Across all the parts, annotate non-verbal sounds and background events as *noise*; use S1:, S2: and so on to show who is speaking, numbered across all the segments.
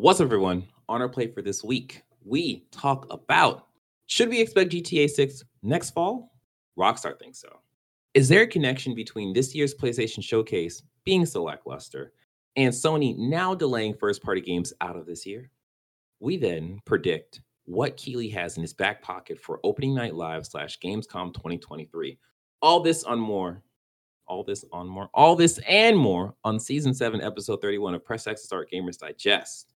S1: What's up, everyone? On our plate for this week, we talk about should we expect GTA 6 next fall? Rockstar thinks so. Is there a connection between this year's PlayStation Showcase being so lackluster and Sony now delaying first party games out of this year? We then predict what Keighley has in his back pocket for opening night live slash Gamescom 2023. All this on more, all this on more, all this and more on season seven, episode 31 of Press X Start Gamers Digest.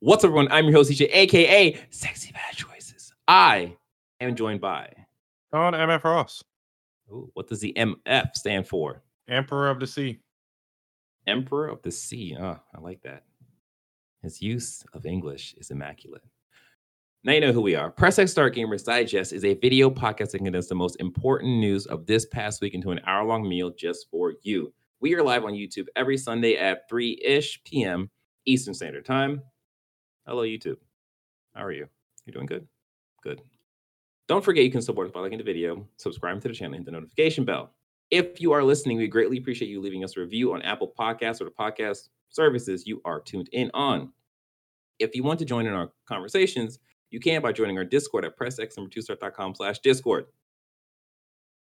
S1: What's up, everyone? I'm your host, DJ, aka Sexy Bad Choices. I am joined by.
S2: On MF Ross,
S1: Ooh, what does the MF stand for?
S2: Emperor of the Sea.
S1: Emperor of the Sea. Ah, I like that. His use of English is immaculate. Now you know who we are. Press X Start Gamers Digest is a video podcast that condenses the most important news of this past week into an hour long meal just for you. We are live on YouTube every Sunday at 3 ish p.m. Eastern Standard Time. Hello, YouTube. How are you? You're doing good? Good. Don't forget you can support us by liking the video, subscribing to the channel, and hit the notification bell. If you are listening, we greatly appreciate you leaving us a review on Apple Podcasts or the podcast services you are tuned in on. If you want to join in our conversations, you can by joining our Discord at pressx2start.com slash Discord.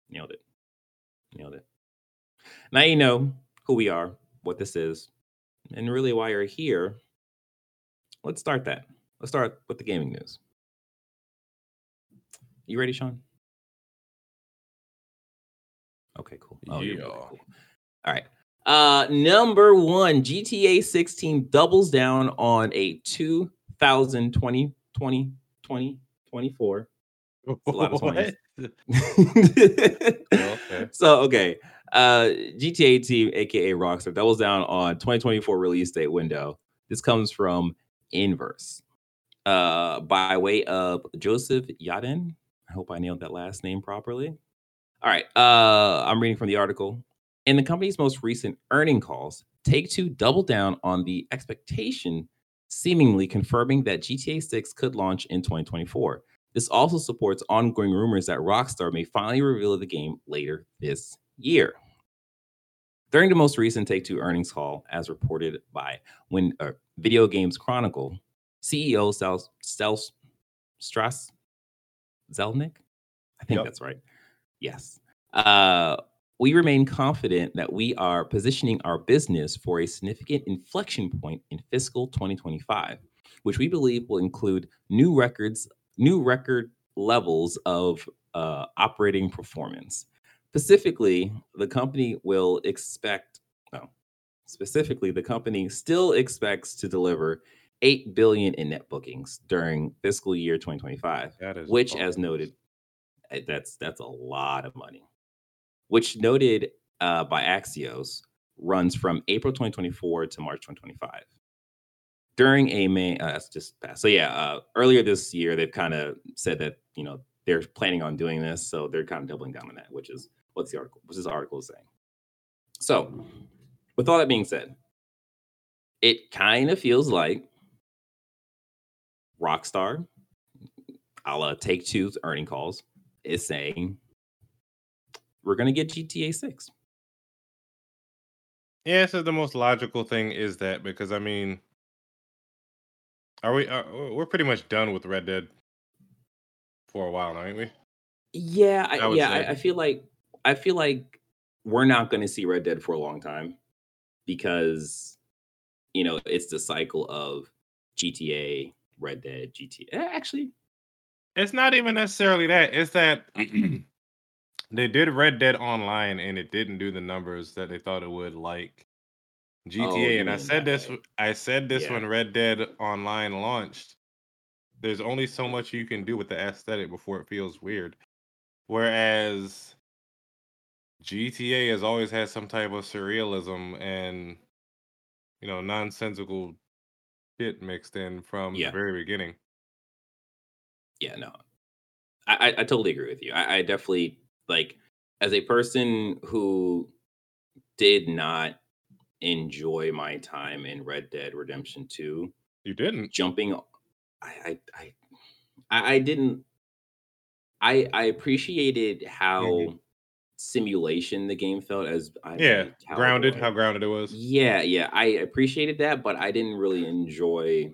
S1: Nailed it. Nailed it. Now you know who we are, what this is, and really why you're here. Let's start that. Let's start with the gaming news. You ready, Sean? Okay, cool. Oh, really
S2: Yeah.
S1: cool. All right. Uh number 1, GTA 16 doubles down on a 2020 20 20 24 a lot of *laughs*
S2: What? *laughs*
S1: okay. So okay, uh, GTA team, aka Rockstar, doubles down on 2024 release date window. This comes from Inverse, uh, by way of Joseph Yadin. I hope I nailed that last name properly. All right, uh, I'm reading from the article. In the company's most recent earning calls, Take Two doubled down on the expectation, seemingly confirming that GTA 6 could launch in 2024. This also supports ongoing rumors that Rockstar may finally reveal the game later this year. During the most recent Take Two earnings call, as reported by when uh, Video Games Chronicle, CEO Stel, Stel Strauss Zelnick, I think
S2: Yep.
S1: that's right. Yes. Uh, we remain confident that we are positioning our business for a significant inflection point in fiscal 2025, which we believe will include new records, new record levels of uh, operating performance. Specifically, the company will expect, no, specifically, the company still expects to deliver 8 billion in net bookings during fiscal year 2025
S2: That is
S1: which as noted eh, that's that's a lot of money. Which noted uh, by axios runs from april 2024 to march 2025 during a may uh, that's just passed so yeah uh, earlier this year they've kind of said that you know they're planning on doing this so they're kind of doubling down on that which is what's the article what's this article is saying? So with all that being said it kind of feels like rockstar a la Take Two's earning calls is saying we're gonna get GTA Six.
S2: Yeah, so the most logical thing is that because I mean, are we? Uh, we're pretty much done with Red Dead for a while, now, ain't we?
S1: Yeah,
S2: I
S1: I, yeah. I, I feel like I feel like we're not gonna see Red Dead for a long time because you know it's the cycle of GTA, Red Dead, GTA. eh, Actually,
S2: It's not even necessarily that. It's that *clears throat* they did Red Dead Online and it didn't do the numbers that they thought it would, like GTA.
S1: Oh,
S2: and I said this.
S1: way.
S2: I said this
S1: Yeah.
S2: when Red Dead Online launched. There's only so much you can do with the aesthetic before it feels weird. Whereas GTA has always had some type of surrealism and you know nonsensical shit mixed in from
S1: Yeah.
S2: the very beginning.
S1: yeah, no, I, I, I totally agree with you. I, I definitely like as a person who did not enjoy my time in Red Dead Redemption 2.
S2: You didn't.
S1: Jumping I I I, I didn't I I appreciated how. Simulation the game felt as
S2: I yeah grounded how grounded it was.
S1: Yeah, yeah, I appreciated that, but I didn't really enjoy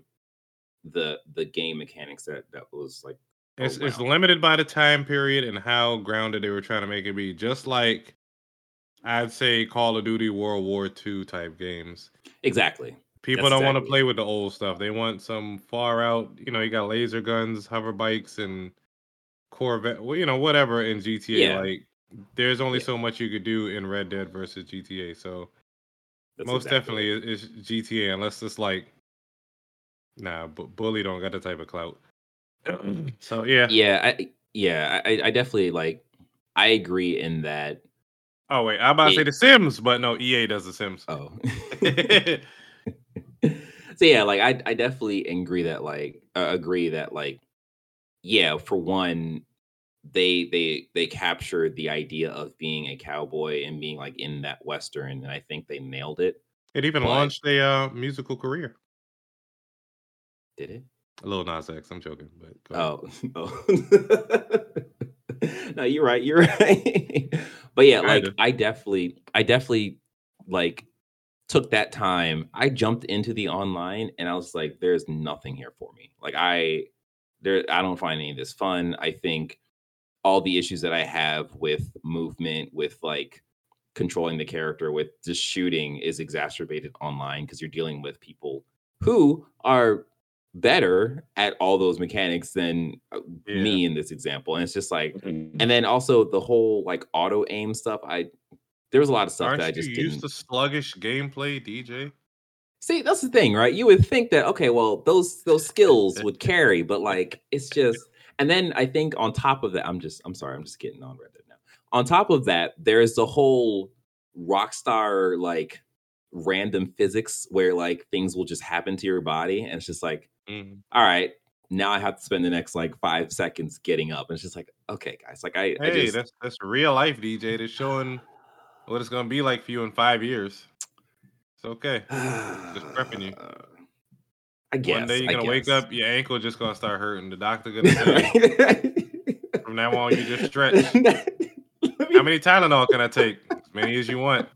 S1: the the game mechanics that that was like.
S2: It's it's limited by the time period and how grounded they were trying to make it be. Just like I'd say Call of Duty World War II type games.
S1: Exactly.
S2: People That's don't exactly. want to play with the old stuff. They want some far out. You know, you got laser guns, hover bikes, and Corvette, well, you know, whatever in GTA. Yeah. Like, there's only yeah. so much you could do in Red Dead versus GTA. So, That's most exactly definitely is GTA, unless it's like, nah, but Bully don't got the type of clout. *clears throat* so yeah,
S1: yeah, I, yeah, I, I definitely like. I agree in that.
S2: Oh wait, I'm about it, to say The Sims, but no, EA does The Sims.
S1: Oh. *laughs* so yeah, like I, I definitely agree that like uh, agree that like yeah, for one, they they they captured the idea of being a cowboy and being like in that western, and I think they nailed it.
S2: It even but, launched a uh, musical career.
S1: Did it?
S2: A Lil Nas X. I'm joking, but
S1: oh, *laughs* oh. *laughs* no, you're right. You're *laughs* right. but yeah, like I definitely, I definitely like took that time. I jumped into the online, and I was like, "There's nothing here for me." Like I there I don't find any of this fun. I think all the issues that I have with movement, with like controlling the character, with just shooting is exacerbated online because you're dealing with people who are better at all those mechanics than uh, yeah. me in this example. And it's just like, mm-hmm. and then also the whole like auto aim stuff. I there was a lot of stuff
S2: Aren't
S1: that I just
S2: used to sluggish gameplay, DJ.
S1: See, that's the thing, right? You would think that okay, well, those those skills would *laughs* carry, but like it's just and then I think on top of that, I'm just I'm sorry, I'm just getting on Reddit now. On top of that, there's the whole rock star like random physics where like things will just happen to your body and it's just like mm. all right now i have to spend the next like five seconds getting up and it's just like okay guys like i
S2: hey
S1: I just...
S2: that's that's real life dj that's showing what it's gonna be like for you in five years it's okay. just prepping you. *sighs* *laughs*
S1: I guess.
S2: One day you're gonna wake up, your ankle just gonna start hurting. The doctor gonna say, *laughs* from now on, you just stretch. *laughs* How many Tylenol can I take? As many as you want.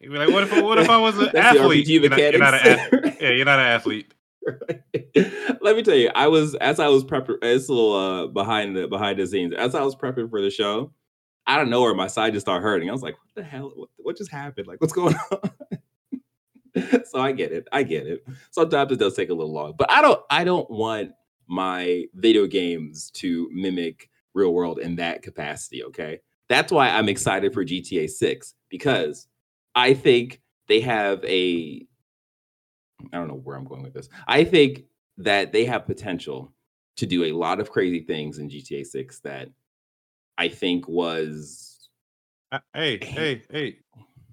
S2: You'd be like, what if what if I was an That's athlete? You're not, you're not an, *laughs* yeah, you're not an athlete.
S1: Let me tell you, I was as I was prepping. It's a little uh, behind the behind the scenes. As I was prepping for the show, I don't know where my side just started hurting. I was like, "What the hell? What, what just happened? Like, what's going on?" *laughs* so I get it. I get it. Sometimes it does take a little long, but I don't. I don't want my video games to mimic real world in that capacity. Okay, that's why I'm excited for GTA 6 because I think they have a. I don't know where I'm going with this. I think that they have potential to do a lot of crazy things in GTA 6 that I think was.
S2: Uh, hey, hey, hey!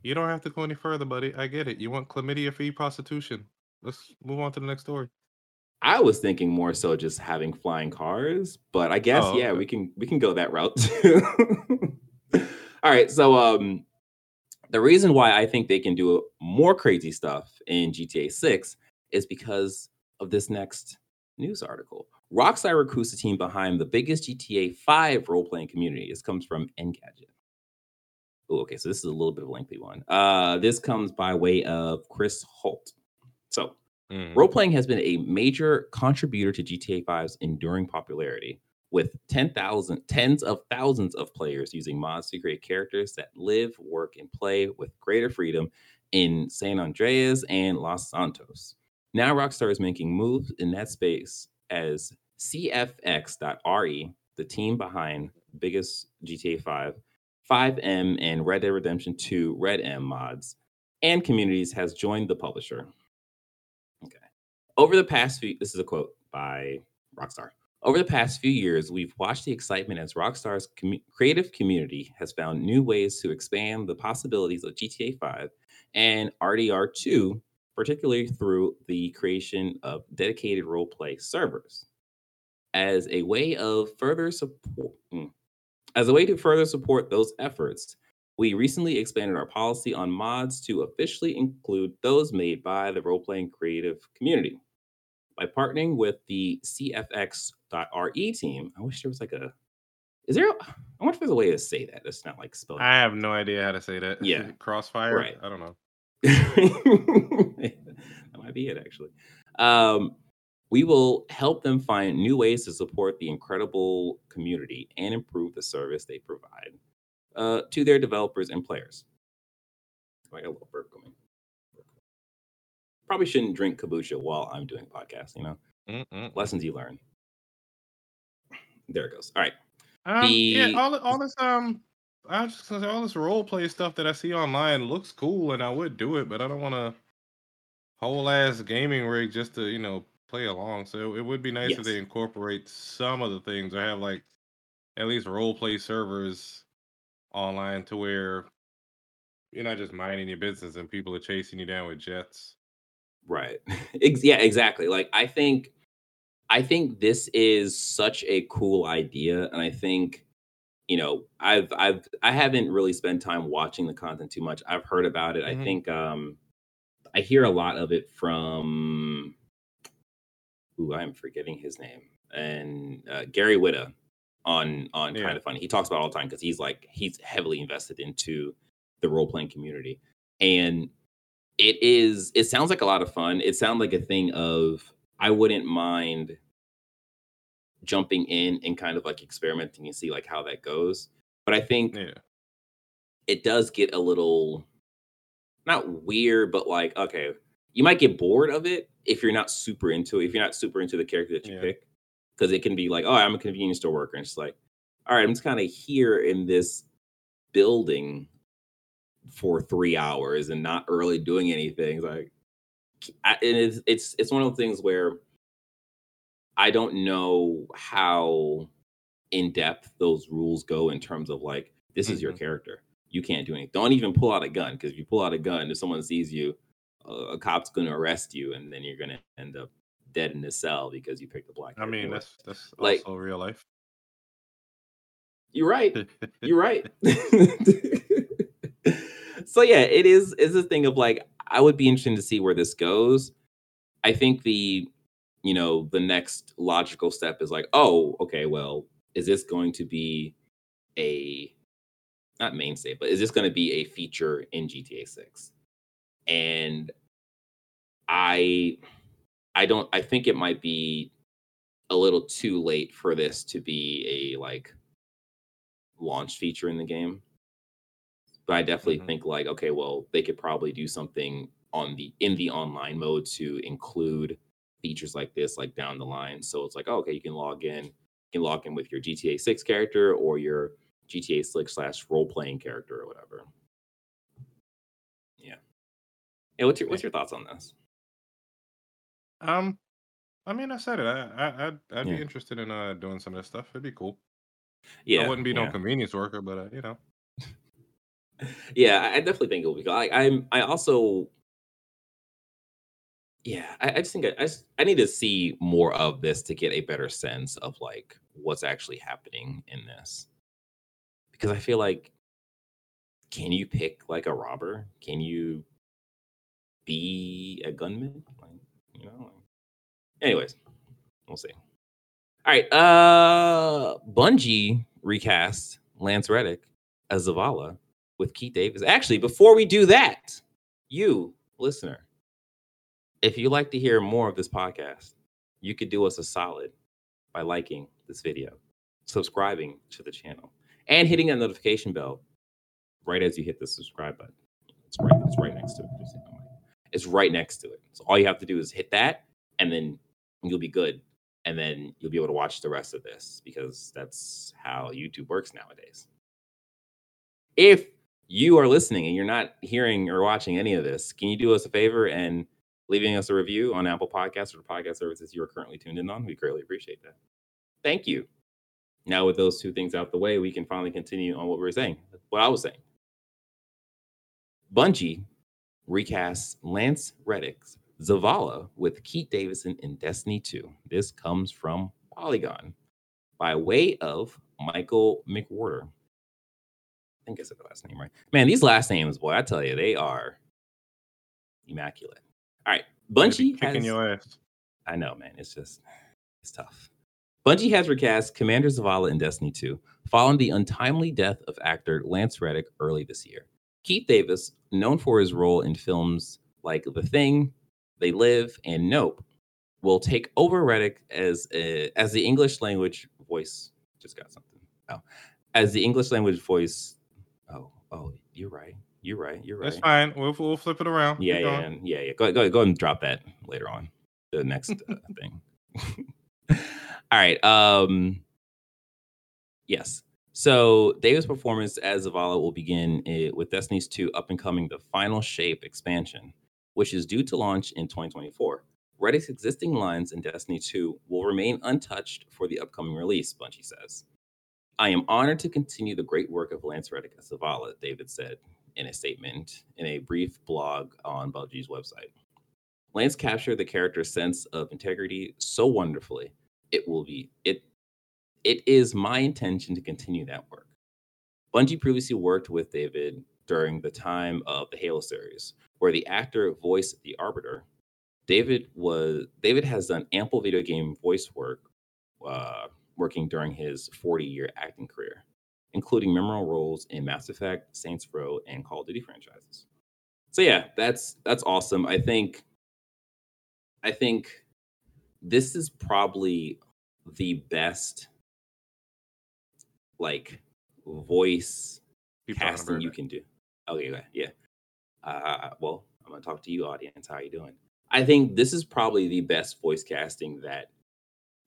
S2: You don't have to go any further, buddy. I get it. You want chlamydia free prostitution. Let's move on to the next story.
S1: I was thinking more so just having flying cars, but I guess oh, yeah, okay. we can we can go that route too. *laughs* All right, so um the reason why I think they can do more crazy stuff in GTA 6 is because of this next news article. Rockstar recruits the team behind the biggest GTA 5 role-playing community. This comes from Engadget. Ooh, okay, so this is a little bit of a lengthy one. Uh, this comes by way of Kris Holt. So, mm. role playing has been a major contributor to GTA 5's enduring popularity, with 10,000, tens of thousands of players using mods to create characters that live, work, and play with greater freedom in San Andreas and Los Santos. Now, Rockstar is making moves in that space as CFX.re, the team behind biggest GTA 5 FiveM and Red Dead Redemption 2 RedM mods and communities has joined the publisher. Okay. Over the past few, this is a quote by Rockstar. Over the past few years, we've watched the excitement as Rockstar's com- creative community has found new ways to expand the possibilities of GTA 5 and RDR 2, particularly through the creation of dedicated roleplay servers. As a way of further support, hmm, as a way to further support those efforts, We recently expanded our policy on mods to officially include those made by the role playing creative community. By partnering with the CFX.RE team, I wish there was like a. Is there? I wonder if there's a way to say that. It's not like spelling.
S2: I have no idea how to say that.
S1: Yeah. *laughs*
S2: Crossfire.
S1: Right.
S2: I don't know. *laughs*
S1: that might be it, actually. Um, we will help them find new ways to support the incredible community and improve the service they provide uh, to their developers and players. I got a little burp going. Probably shouldn't drink kombucha while I'm doing a podcast, you know?
S2: Mm-mm.
S1: Lessons you learn. There it goes. All right.
S2: Um, yeah, all all this um, I was just gonna say all this role play stuff that I see online looks cool, and I would do it, but I don't want a whole ass gaming rig just to you know play along. So it would be nice if they incorporate some of the things or have like at least role play servers online to where you're not just minding your business and people are chasing you down with jets.
S1: Right. *laughs* Yeah, exactly. Like I think I think this is such a cool idea and I think you know, I've I've I haven't really spent time watching the content too much. I've heard about it. I
S2: Mhm.
S1: think um I hear a lot of it from ooh, I'm forgetting his name. And uh, Gary Whitta on on
S2: Yeah.
S1: Kinda Funny. He talks about it all the time because he's like he's heavily invested into the role playing community. And it is it sounds like a lot of fun. It sounds like a thing of I wouldn't mind jumping in and kind of like experimenting and see like how that goes. But I think
S2: Yeah,
S1: it does get a little not weird, but like, okay, you might get bored of it if you're not super into it, if you're not super into the character that you
S2: Yeah.
S1: pick. Because it can be like, oh, I'm a convenience store worker. And it's like, all right, I'm just kind of here in this building for three hours and not really doing anything. It's like, I, and it's it's it's one of those things where I don't know how in depth those rules go in terms of like this is your
S2: Mhm.
S1: character. You can't do anything. Don't even pull out a gun because if you pull out a gun, if someone sees you, a cop's going to arrest you, and then you're going to end up dead in the cell because you picked the black.
S2: I mean that's that's
S1: Like-
S2: also real life.
S1: you're right. *laughs* You're right. *laughs* so yeah, it is is a thing of like I would be interested to see where this goes. I think the you know the next logical step is like, oh, okay, well, is this going to be a not mainstay, but is this going to be a feature in GTA 6? And I I don't I think it might be a little too late for this to be a like launch feature in the game. But I definitely
S2: Mhm.
S1: think like, okay, well, they could probably do something on the in the online mode to include features like this, like down the line. So it's like, oh, okay, you can log in, you can log in with your GTA 6 character or your GTA 6 slash role playing character or whatever. Yeah. Yeah, what's your what's your thoughts on this?
S2: Um, I mean, I said it. I, I I'd, I'd
S1: Yeah.
S2: be interested in uh doing some of this stuff. It'd be cool.
S1: Yeah.
S2: I wouldn't be no convenience worker, but uh, you know,
S1: yeah, I definitely think it will be. I, I'm. I also. Yeah, I, I just think I, I, just, I need to see more of this to get a better sense of like what's actually happening in this, because I feel like, can you pick like a robber? Can you be a gunman? Like, you know. Like, anyways, we'll see. All right, uh, Bungie recast Lance Reddick as Zavala with Keith Davis. Actually, before we do that, you listener, if you like to hear more of this podcast, you could do us a solid by liking this video, subscribing to the channel, and hitting that notification bell right as you hit the subscribe button. It's right, it's right next to it. Just hit the mic. It's right next to it. So all you have to do is hit that, and then you'll be good. And then you'll be able to watch the rest of this because that's how YouTube works nowadays if you are listening and you're not hearing or watching any of this, can you do us a favor and leaving us a review on Apple Podcasts or the podcast services you are currently tuned in on? We greatly appreciate that. Thank you. Now, with those two things out the way, we can finally continue on what we were saying. What I was saying. Bungie recasts Lance Reddick's Zavala with Keith Davidson in Destiny 2. This comes from Polygon by way of Michael McWhorter. I think I said the last name right. Man, these last names, boy, I tell you, they are immaculate. All right, Bungie
S2: kicking
S1: has,
S2: your ass.
S1: I know, man. It's just it's tough. Bungie has recast Commander Zavala in Destiny 2, following the untimely death of actor Lance Reddick early this year. Keith Davis, known for his role in films like The Thing, They Live, and Nope, will take over Reddick as a, as the English language voice. Just got something. Oh, as the English language voice. Oh, oh, you're right. You're right. You're right.
S2: That's fine. We'll, we'll flip it around.
S1: Yeah,
S2: Keep
S1: yeah,
S2: going.
S1: yeah, yeah. Go, go, go ahead and drop that later on. The next uh, thing. *laughs* All right. Um. Yes. So Davis' performance as Zavala will begin eh, with Destiny's 2 up and coming the Final Shape expansion, which is due to launch in 2024. Reddick's existing lines in Destiny 2 will remain untouched for the upcoming release, Bungie says. I am honored to continue the great work of Lance Reddick as Zavala, David said in a statement in a brief blog on Bungie's website. Lance captured the character's sense of integrity so wonderfully. It will be it it is my intention to continue that work. Bungie previously worked with David during the time of the Halo series, where the actor voiced the Arbiter. David was David has done ample video game voice work, uh, working during his 40-year acting career, including memorable roles in Mass Effect, Saints Row, and Call of Duty franchises. So yeah, that's that's awesome. I think I think this is probably the best like voice
S2: talking
S1: casting you can do. Okay, okay, yeah. Uh, well, I'm gonna talk to you, audience. How you doing? I think this is probably the best voice casting that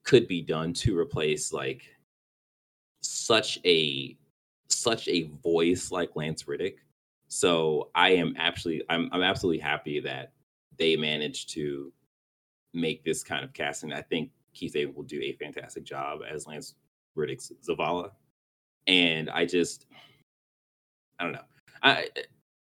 S1: could be done to replace like such a such a voice like Lance Reddick. So I am actually I'm I'm absolutely happy that they managed to make this kind of casting. I think Keith David will do a fantastic job as Lance Reddick's Zavala. And I just I don't know. I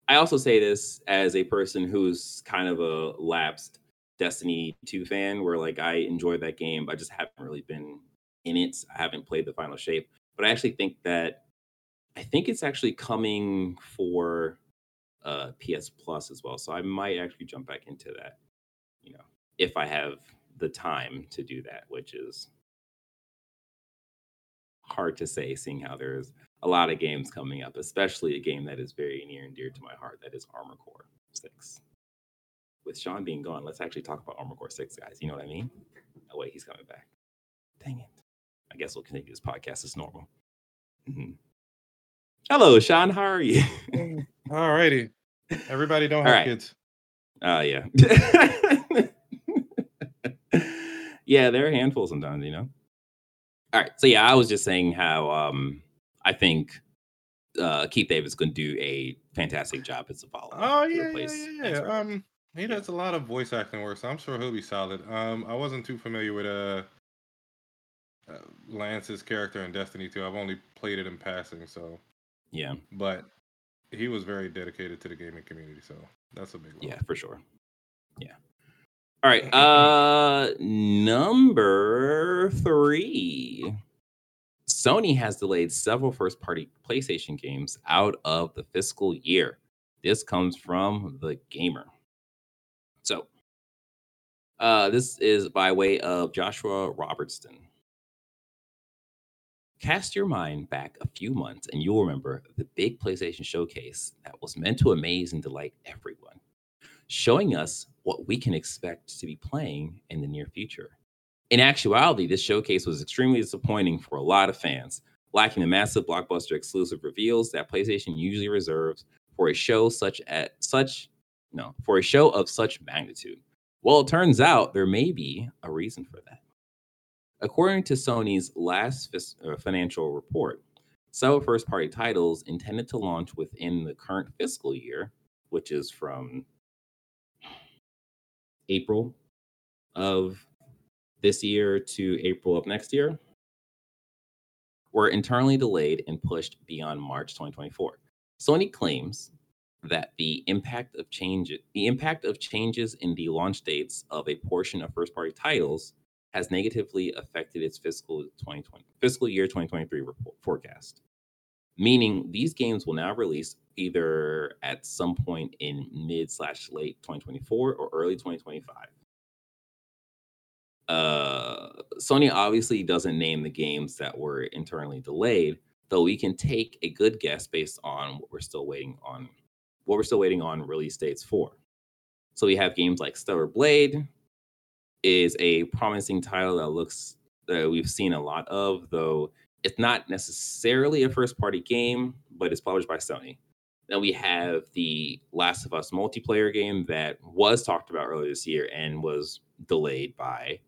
S1: I also say this as a person who's kind of a lapsed Destiny 2 fan where like I enjoy that game, but I just haven't really been in it. I haven't played the final shape. But I actually think that I think it's actually coming for uh PS Plus as well. So I might actually jump back into that, you know, if I have the time to do that, which is hard to say seeing how there's a lot of games coming up, especially a game that is very near and dear to my heart that is Armored Core 6. With Sean being gone, let's actually talk about Armored Core 6, guys. You know what I mean? Oh, wait, he's coming back. Dang it. I guess we'll continue this podcast as normal. Mhm. Hello, Sean. How are you?
S2: All righty. Everybody don't *laughs* have
S1: right.
S2: kids.
S1: Oh, yeah. *laughs* yeah, they're a handful sometimes, you know? All right. So, yeah, I was just saying how um, I think uh, Keith Davis can do a fantastic job as Zavala.
S2: Oh yeah, yeah, yeah, yeah. Um, he does a lot of voice acting work, so I'm sure he'll be solid. Um, I wasn't too familiar with uh, uh Lance's character in Destiny 2. I've only played it in passing, so
S1: yeah.
S2: but he was very dedicated to the gaming community, so that's a big one.
S1: Yeah, for sure. Yeah. All right. Uh number 3. Sony has delayed several first-party PlayStation games out of the fiscal year. This comes from the gamer. So, uh this is by way of Joshua Robertson. Cast your mind back a few months and you'll remember the big PlayStation showcase that was meant to amaze and delight everyone, showing us what we can expect to be playing in the near future. In actuality, this showcase was extremely disappointing for a lot of fans, lacking the massive blockbuster exclusive reveals that PlayStation usually reserves for a show such at such no, for a show of such magnitude. Well, it turns out there may be a reason for that. According to Sony's last fis- uh, financial report, several first party titles intended to launch within the current fiscal year, which is from April of this year to April of next year, were internally delayed and pushed beyond March 2024. Sony claims that the impact of change the impact of changes in the launch dates of a portion of first party titles has negatively affected its fiscal 2020 fiscal year 2023 report, forecast. Meaning these games will now release either at some point in mid slash late 2024 or early 2025. Uh, Sony obviously doesn't name the games that were internally delayed, though we can take a good guess based on what we're still waiting on, what we're still waiting on release dates for. So we have games like Stellar Blade is a promising title that looks that we've seen a lot of, though it's not necessarily a first party game, but it's published by Sony. Then we have the Last of Us multiplayer game that was talked about earlier this year and was delayed by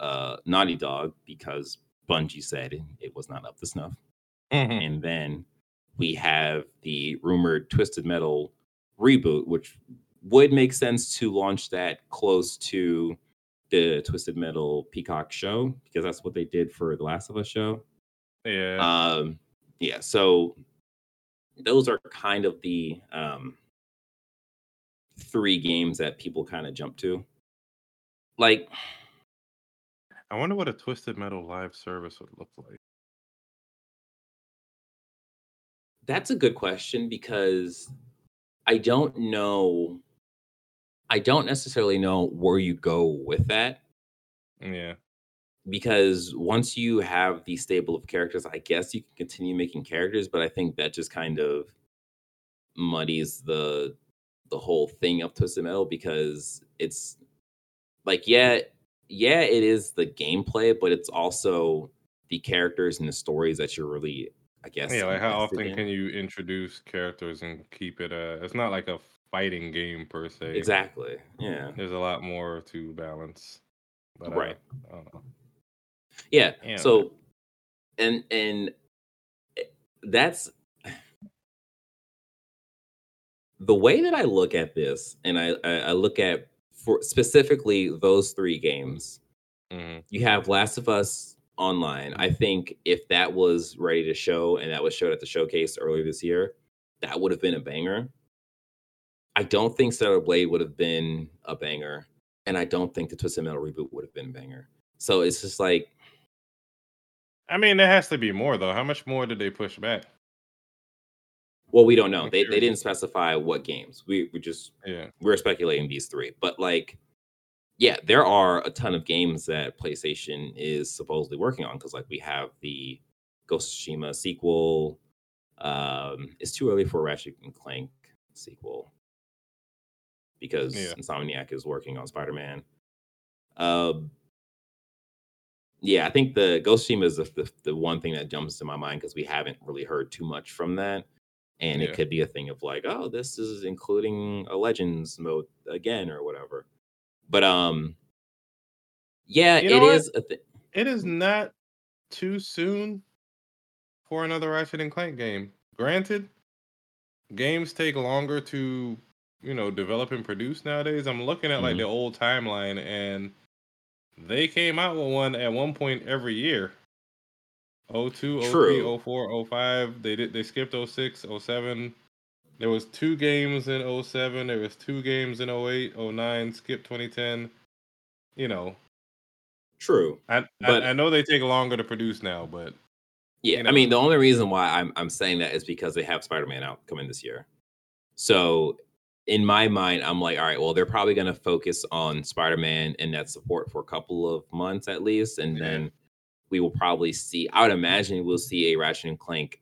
S1: uh, Naughty Dog because Bungie said it was not up to snuff.
S2: Mhm.
S1: And then we have the rumored Twisted Metal reboot, which would make sense to launch that close to the Twisted Metal Peacock show because that's what they did for the Last of Us show.
S2: Yeah.
S1: Um, yeah, so those are kind of the um, three games that people kind of jump to. Like,
S2: I wonder what a Twisted Metal live service would look like.
S1: That's a good question because I don't know. I don't necessarily know where you go with that
S2: Yeah.
S1: Because once you have the stable of characters, I guess you can continue making characters, but I think that just kind of muddies the the whole thing of Twisted Metal because it's like yeah, yeah, it is the gameplay, but it's also the characters and the stories that you're really, I guess.
S2: Yeah, like how often
S1: in.
S2: can you introduce characters and keep it uh it's not like a fighting game per se.
S1: Exactly. Yeah.
S2: There's a lot more to balance. But, uh,
S1: Right.
S2: I don't know.
S1: Yeah.
S2: Yeah.
S1: So, and and eh, that's the way that I look at this, and I I, look at for specifically those three games.
S2: Mhm.
S1: You have Last of Us Online. I think if that was ready to show and that was showed at the showcase earlier this year, that would have been a banger. I don't think Stellar Blade would have been a banger, and I don't think the Twisted Metal reboot would have been a banger. So it's just like
S2: I mean, there has to be more though. How much more did they push back?
S1: Well, we don't know. They they didn't specify what games. We we just
S2: Yeah.
S1: we're speculating these three. But like, yeah, there are a ton of games that PlayStation is supposedly working on because like we have the Ghost of Tsushima sequel. Um, it's too early for Ratchet and Clank sequel because
S2: Yeah.
S1: Insomniac is working on Spider Man. Um, yeah, I think the Ghost Tsushima is the, the, the one thing that jumps to my mind because we haven't really heard too much from that. And
S2: Yeah.
S1: it could be a thing of like, oh, this is including a Legends mode again or whatever. But um, yeah,
S2: You know
S1: it
S2: what?
S1: is a thing.
S2: It is not too soon for another Ratchet and Clank game. Granted, games take longer to, you know, develop and produce nowadays. I'm looking at like
S1: Mhm.
S2: the old timeline and they came out with one at one point every year. 02, 03, 04, 05. They did they skipped 06, 07. There was two games in 07, there was two games in 08, 09, skipped 2010. You know,
S1: True.
S2: I,
S1: But-
S2: I I know they take longer to produce now, but
S1: Yeah,
S2: you
S1: I mean, the only reason why I'm I'm saying that is because they have Spider-Man out coming this year. So in my mind, I'm like, all right, well, they're probably gonna focus on Spider-Man and that support for a couple of months at least, and
S2: Yeah.
S1: then we will probably see. I would imagine we'll see a Ratchet and Clank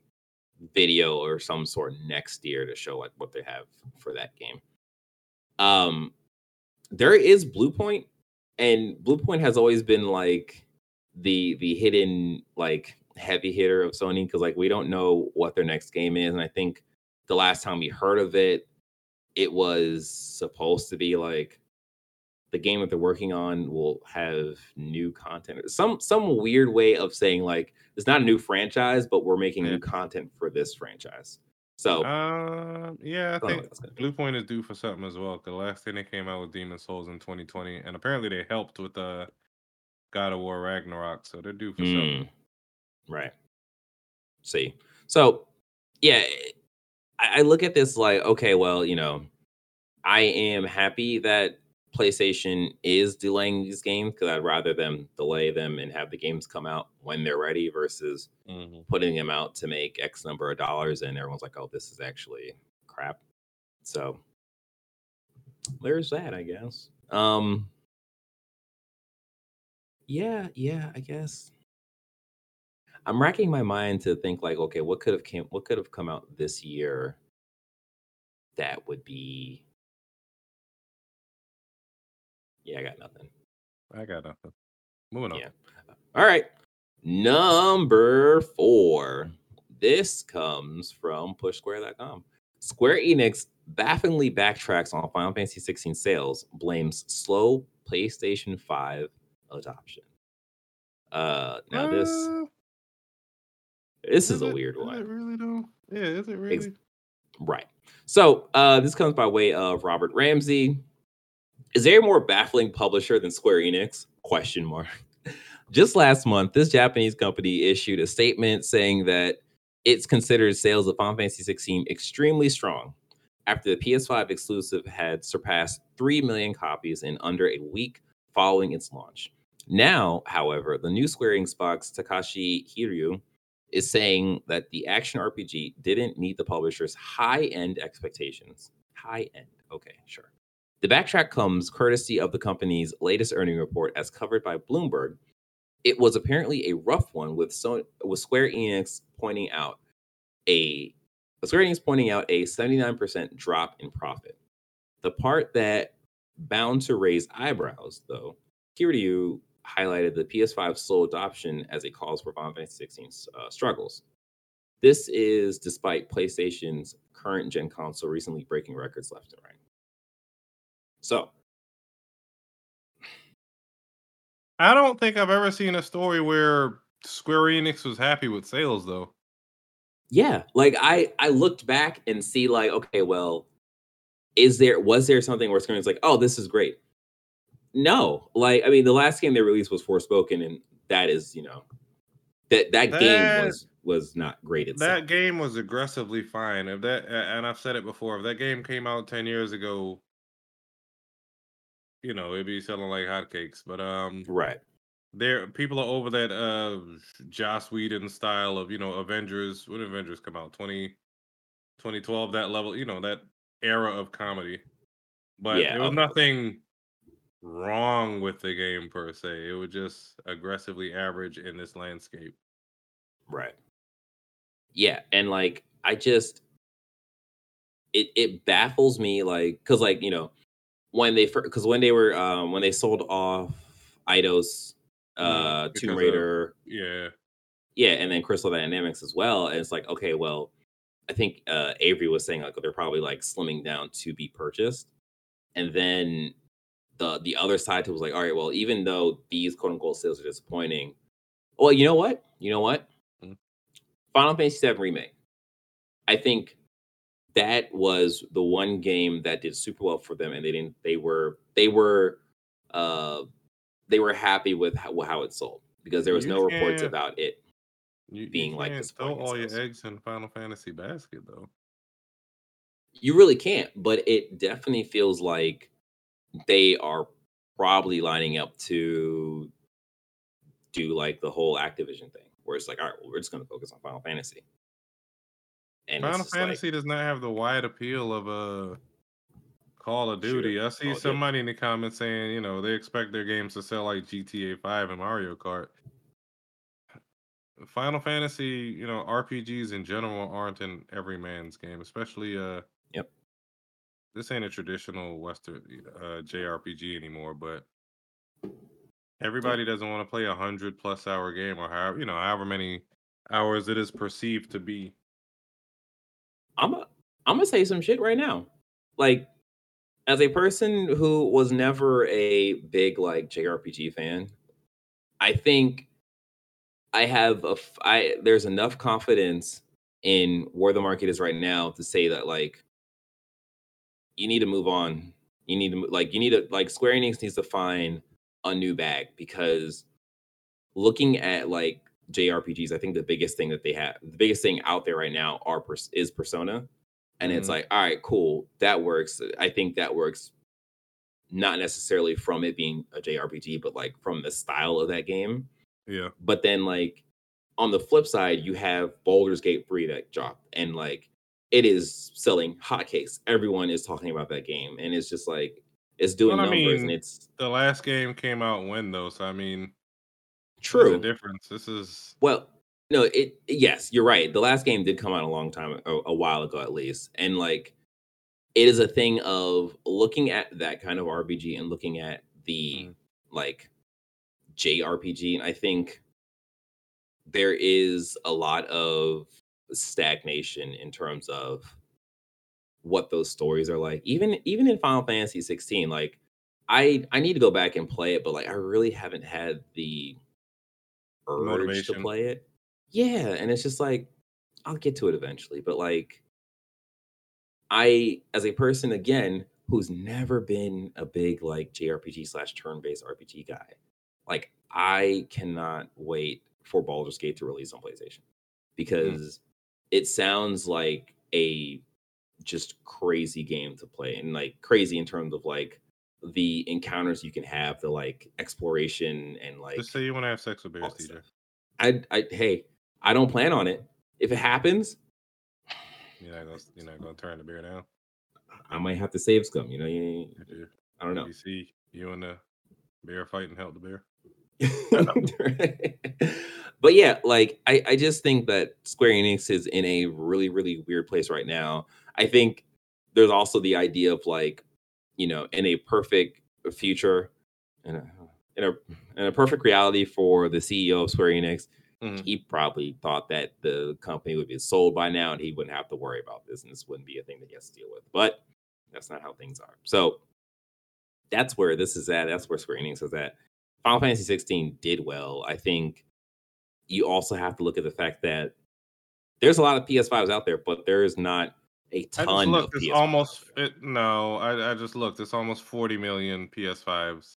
S1: video or some sort next year to show like what they have for that game. Um, there is Bluepoint, and Bluepoint has always been like the the hidden like heavy hitter of Sony because like we don't know what their next game is, and I think the last time we heard of it, it was supposed to be like the game that they're working on will have new content. Some some weird way of saying like it's not a new franchise, but we're making
S2: Yeah.
S1: new content for this franchise. So
S2: uh, yeah, I think
S1: what that's gonna be.
S2: Bluepoint is due for something as well. the last thing they came out with Demon's Souls in 2020, and apparently they helped with uh, God of War Ragnarok, so they're due for something.
S1: Mm, right. See, so yeah, I, I look at this like, okay, well, you know, I am happy that PlayStation is delaying these games because I'd rather them delay them and have the games come out when they're ready versus
S2: Mhm.
S1: putting them out to make X number of dollars and everyone's like, oh, this is actually crap. So there's that, I guess. Um yeah, yeah, I guess. I'm racking my mind to think like, okay, what could have came what could have come out this year that would be Yeah, I got nothing.
S2: I got nothing. Moving on.
S1: Yeah. All right. Number four. This comes from pushsquare.com. Square Enix bafflingly backtracks on Final Fantasy 16 sales, blames slow PlayStation 5 adoption. Uh now this
S2: Uh,
S1: this is a
S2: it-
S1: weird
S2: Is
S1: one.
S2: really though? Yeah, is it really?
S1: Right. So uh, this comes by way of Robert Ramsey. Is there a more baffling publisher than Square Enix? Question mark. *laughs* Just last month, this Japanese company issued a statement saying that it's considered sales of Final Fantasy 16 extremely strong after the PS5 exclusive had surpassed 3 million copies in under a week following its launch. Now, however, the new Square Enix box Takashi Kiryu is saying that the action RPG didn't meet the publisher's high end expectations. High end. Okay, sure. The backtrack comes courtesy of the company's latest earning report as covered by Bloomberg. It was apparently a rough one with so with Square Enix pointing out a Square Enix pointing out a 79% drop in profit. The part that bound to raise eyebrows, though, Kiryu highlighted the PS5 slow adoption as a cause for Final Fantasy 16's uh, struggles. This is despite PlayStation's current gen console recently breaking records left and right. So,
S2: I don't think I've ever seen a story where Square Enix was happy with sales though.
S1: yeah, like I I looked back and see like, okay, well, is there was there something where Square Enix like, oh, this is great? No, like I mean, the last game they released was Forspoken, and that is you know that that, game was was not great itself.
S2: That game was aggressively fine. If that, and I've said it before, if that game came out ten years ago, you know, it'd be selling like hotcakes. But um,
S1: right.
S2: there people are over that uh Joss Whedon style of you know Avengers. When did Avengers come out? 20, 2012, That level, you know, that era of comedy. But
S1: Yeah,
S2: there was
S1: okay.
S2: nothing wrong with the game per se. It was just aggressively average in this landscape.
S1: Right. Yeah, and like I just it it baffles me like cuz like, you know, when they first cuz when they were um when they sold off Eidos uh
S2: because
S1: Tomb
S2: of-
S1: Raider,
S2: Yeah.
S1: yeah, and then Crystal Dynamics as well, and it's like okay, well, I think uh Avery was saying like they're probably like slimming down to be purchased. And then the the other side to was like, all right, well, even though these quote unquote sales are disappointing, well, you know what? You know what?
S2: Hmm.
S1: Final Fantasy VII Remake. I think that was the one game that did super well for them, and they didn't. They were they were uh they were happy with how, how it sold because there was
S2: You
S1: no reports about it.
S2: You, you
S1: being, like,
S2: can't throw all your eggs in Final Fantasy basket though.
S1: You really can't, but it definitely feels like they are probably lining up to do like the whole Activision thing, where it's like, all right, well, we're just going to focus on Final Fantasy. And
S2: Final
S1: just like-
S2: Fantasy does not have the wide appeal of a Call of
S1: Sure.
S2: Duty. I see
S1: Oh, yeah.
S2: somebody in the comments saying, you know, they expect their games to sell like GTA 5 and Mario Kart. Final Fantasy, you know, RPGs in general aren't in every man's game, especially uh. This ain't a traditional Western uh JRPG anymore, but everybody doesn't want to play a hundred plus hour game or however you know, however many hours it is perceived to be.
S1: I'm a, I'm gonna say some shit right now. Like, as a person who was never a big like JRPG fan, I think I have a I there's enough confidence in where the market is right now to say that like you need to move on. You need to like you need to like Square Enix needs to find a new bag because looking at like JRPGs, I think the biggest thing that they have, the biggest thing out there right now are is Persona, and it's
S2: Mhm.
S1: like, all right, cool, that works. I think that works not necessarily from it being a JRPG, but like from the style of that game.
S2: Yeah.
S1: But then like on the flip side, you have Baldur's Gate 3 that dropped and like it is selling hotcakes. Everyone is talking about that game, and it's just like it's doing
S2: Well, I
S1: numbers,
S2: mean,
S1: and it's
S2: The last game came out when though, so I mean,
S1: true.
S2: a difference. This is
S1: Well, no, it yes, you're right. The last game did come out a long time a, a while ago at least. And like it is a thing of looking at that kind of RPG and looking at the
S2: Mhm.
S1: like JRPG and I think there is a lot of stagnation in terms of what those stories are like. Even even in Final Fantasy 16 like I I need to go back and play it but like I really haven't had the urge to play it. Yeah, and it's just like I'll get to it eventually, but like I as a person again who's never been a big like JRPG slash turn-based RPG guy, like I cannot wait for Baldur's Gate to release on PlayStation hmm. because it sounds like a just crazy game to play and like crazy in terms of like the encounters you can have, the like exploration and like
S2: Just say you want to have sex with bears,
S1: that I, I, hey, I don't plan on it. If it happens, *sighs*
S2: You're not gonna you're not gonna turn the bear down.
S1: I might have to save scum. You know, you-
S2: you,
S1: I don't know.
S2: You see you and the bear fight and help the bear. *laughs*
S1: but yeah, like I, I just think that Square Enix is in a really, really weird place right now. I think there's also the idea of like, you know, in a perfect future, in a in a in a perfect reality for the CEO of Square Enix,
S2: Mhm.
S1: he probably thought that the company would be sold by now and he wouldn't have to worry about this and this wouldn't be a thing that he has to deal with. But that's not how things are. So that's where this is at. That's where Square Enix is at. Final Fantasy 16 did well. I think you also have to look at the fact that there's a lot of PS5s out there, but there is not a
S2: I just
S1: ton of
S2: looked. It's
S1: PS5s
S2: almost it, no. I, I just looked. It's almost 40 million PS5s.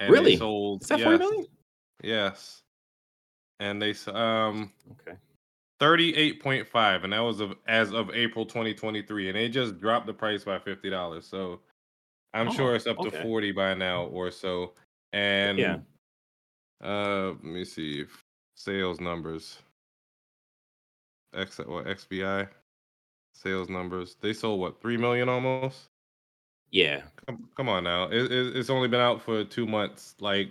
S2: And
S1: Really?
S2: Sold.
S1: Is that
S2: yes,
S1: 40 million?
S2: Yes. And they um
S1: Okay.
S2: 38.5 and that was of as of April 2023 and they just dropped the price by $50. So I'm
S1: Oh,
S2: sure it's up to 40 by now or so. And
S1: Yeah.
S2: uh let me see if sales numbers. X what XBI sales numbers. They sold what 3 million almost?
S1: Yeah.
S2: Come, come on now. It, it, it's only been out for 2 months. Like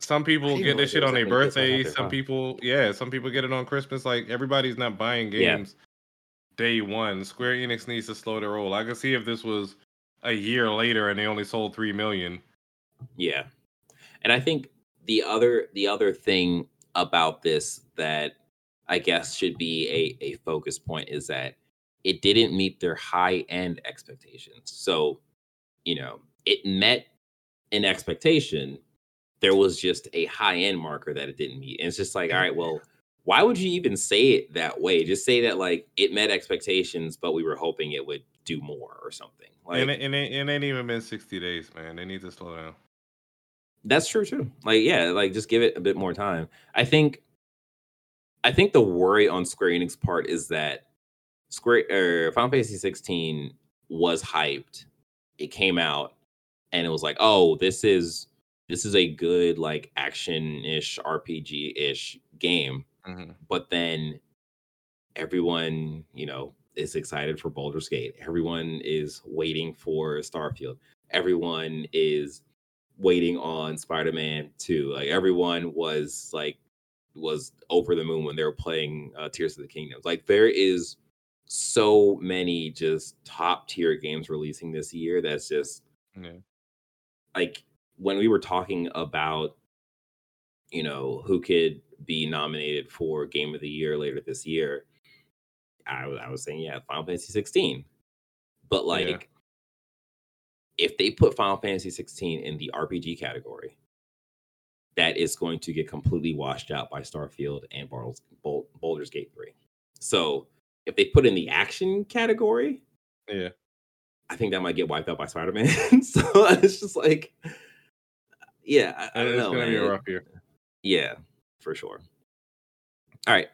S2: some people get this shit on their
S1: that many PS5 out
S2: birthday. Some
S1: huh?
S2: people, yeah, some people get it on Christmas. Like everybody's not buying
S1: Yeah.
S2: games day one. Square Enix needs to slow their roll. I can see if this was a year later and they only sold three million.
S1: Yeah. And I think the other the other thing about this that I guess should be a, a focus point is that it didn't meet their high end expectations. So, you know, it met an expectation. There was just a high end marker that it didn't meet. And it's just like, all right, well, why would you even say it that way? Just say that like it met expectations, but we were hoping it would do more or something. Like
S2: and it, and it, it ain't even been sixty days, man. They need to slow down.
S1: That's true too. Like, yeah, like just give it a bit more time. I think I think the worry on Square Enix part is that Square or Final Fantasy 16 was hyped. It came out and it was like, oh, this is this is a good like action-ish RPG-ish game.
S2: Mhm.
S1: But then everyone, you know, is excited for Baldur's Gate. Everyone is waiting for Starfield. Everyone is waiting on Spider-Man 2. Like everyone was like was over the moon when they were playing uh, Tears of the Kingdoms. Like there is so many just top tier games releasing this year that's just
S2: Yeah.
S1: like when we were talking about you know who could be nominated for game of the year later this year i, was- I was saying yeah final fantasy 16 but like if they put final fantasy 16 in the rpg category that is going to get completely washed out by starfield and Baldur's, Bal- Baldur's gate 3 so if they put in the action category
S2: Yeah.
S1: I think that might get wiped out by Spider Man. *laughs* so it's just like, yeah, I, I don't
S2: it's
S1: know.
S2: gonna be a rough year.
S1: Yeah, for sure. All right.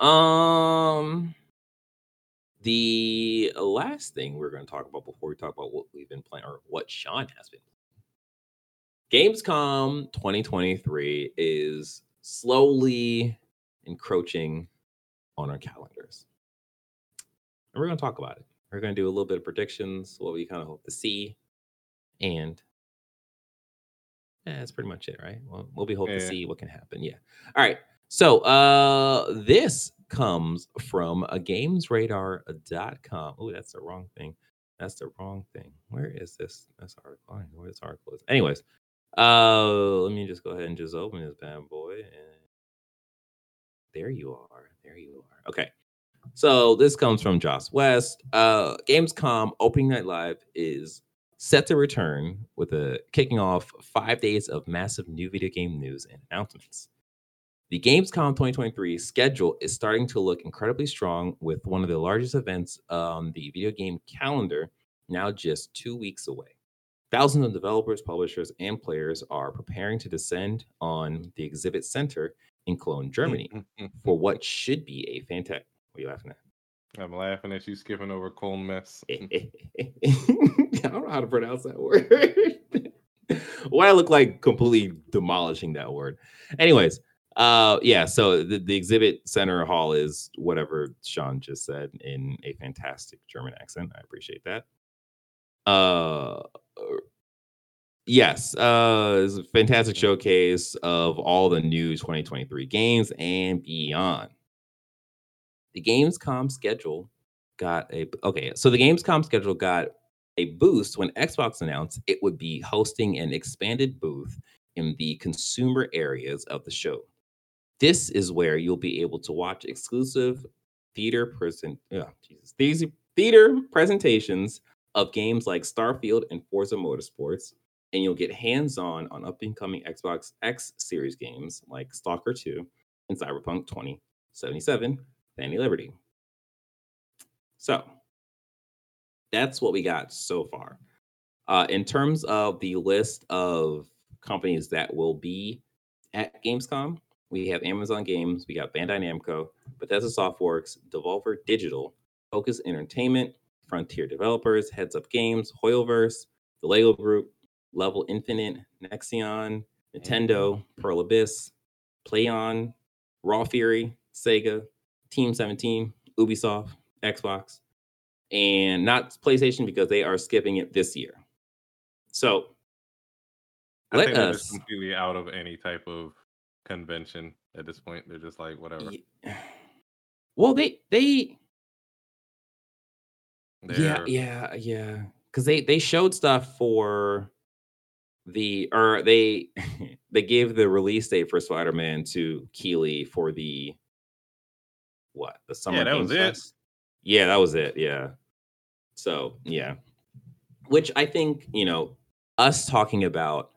S1: Um, The last thing we're going to talk about before we talk about what we've been playing or what Sean has been Gamescom 2023 is slowly encroaching on our calendars. And we're going to talk about it. We're going to do a little bit of predictions, what we kind of hope to see, and yeah, that's pretty much it, right? Well, we'll be hoping
S2: Yeah.
S1: to see what can happen. Yeah. All right. So uh this comes from a gamesradar.com. Oh, that's the wrong thing. That's the wrong thing. Where is this? That's article. I don't know where this article is. Anyways, uh let me just go ahead and just open this bad boy. And there you are. There you are. Okay. So this comes from Joss West. Uh Gamescom opening night live is set to return with a kicking off five days of massive new video game news and announcements. The Gamescom 2023 schedule is starting to look incredibly strong with one of the largest events on the video game calendar now just two weeks away. Thousands of developers, publishers, and players are preparing to descend on the exhibit center in Cologne, Germany *laughs* for what should be a fantastic. What are you laughing at?
S2: I'm laughing at you skipping over Koelnmesse. *laughs* *laughs*
S1: I don't know how to pronounce that word. Why I look like completely demolishing that word. Anyways, uh yeah, so the, the exhibit center hall is whatever Sean just said in a fantastic German accent. I appreciate that. Uh yes, uh it's a fantastic showcase of all the new 2023 games and beyond. The Gamescom schedule got a okay. So the Gamescom schedule got a boost when Xbox announced it would be hosting an expanded booth in the consumer areas of the show. This is where you'll be able to watch exclusive theater present yeah, Jesus, these theater presentations of games like Starfield and Forza Motorsports, and you'll get hands-on on up and coming Xbox X series games like Stalker 2 and Cyberpunk 2077, Phantom Liberty. So that's what we got so far. Uh, in terms of the list of companies that will be at Gamescom, we have Amazon Games, we got Bandai Namco, Bethesda Softworks, Devolver Digital, Focus Entertainment, Frontier Developers, Heads Up Games, Hoyoverse, the Lego Group, Level Infinite, Nexon, Nintendo, Pearl Abyss, Plaion, Raw Fury, Sega, Team 17, Ubisoft, Xbox, and not PlayStation because they are skipping it this year. So
S2: I
S1: let us.
S2: completely out of any type of convention at this point. They're just like whatever.
S1: Ye- *sighs* Well, they they yeah
S2: They're-
S1: yeah yeah because they they showed stuff for the or they *laughs* they gave the release date for Spider-Man to Keighley for the what the summer Yeah,
S2: that was
S1: Games
S2: it.
S1: Yeah, that was it. Yeah. So yeah, which I think you know us talking about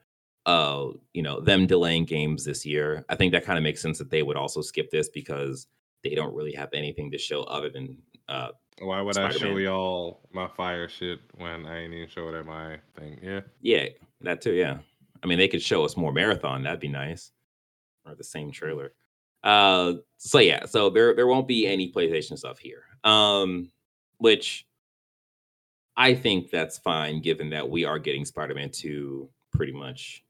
S1: uh you know them delaying games this year. I think that kind of makes sense that they would also skip this because they don't really have anything to show other than uh
S2: Why would I show y'all my fire shit when I ain't even show it at my thing? Yeah.
S1: Yeah, that too. Yeah, I mean, they could show us more marathon. That'd be nice, or the same trailer. Uh, so yeah, so there there won't be any PlayStation stuff here. Um, which I think that's fine, given that we are getting Spider-Man two pretty much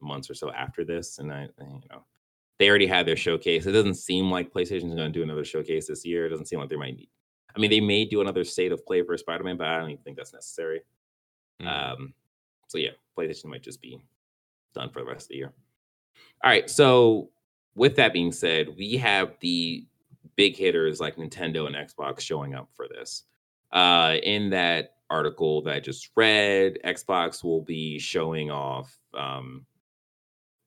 S1: months or so after this, and I, you know, they already had their showcase. It doesn't seem like PlayStation's going to do another showcase this year. It doesn't seem like they might. Need, I mean, they may do another state of play for Spider-Man, but I don't even think that's necessary.
S2: Mm.
S1: Um, so yeah, PlayStation might just be done for the rest of the year. All right. So with that being said, we have the big hitters like Nintendo and Xbox showing up for this. Uh, in that article that I just read, Xbox will be showing off um,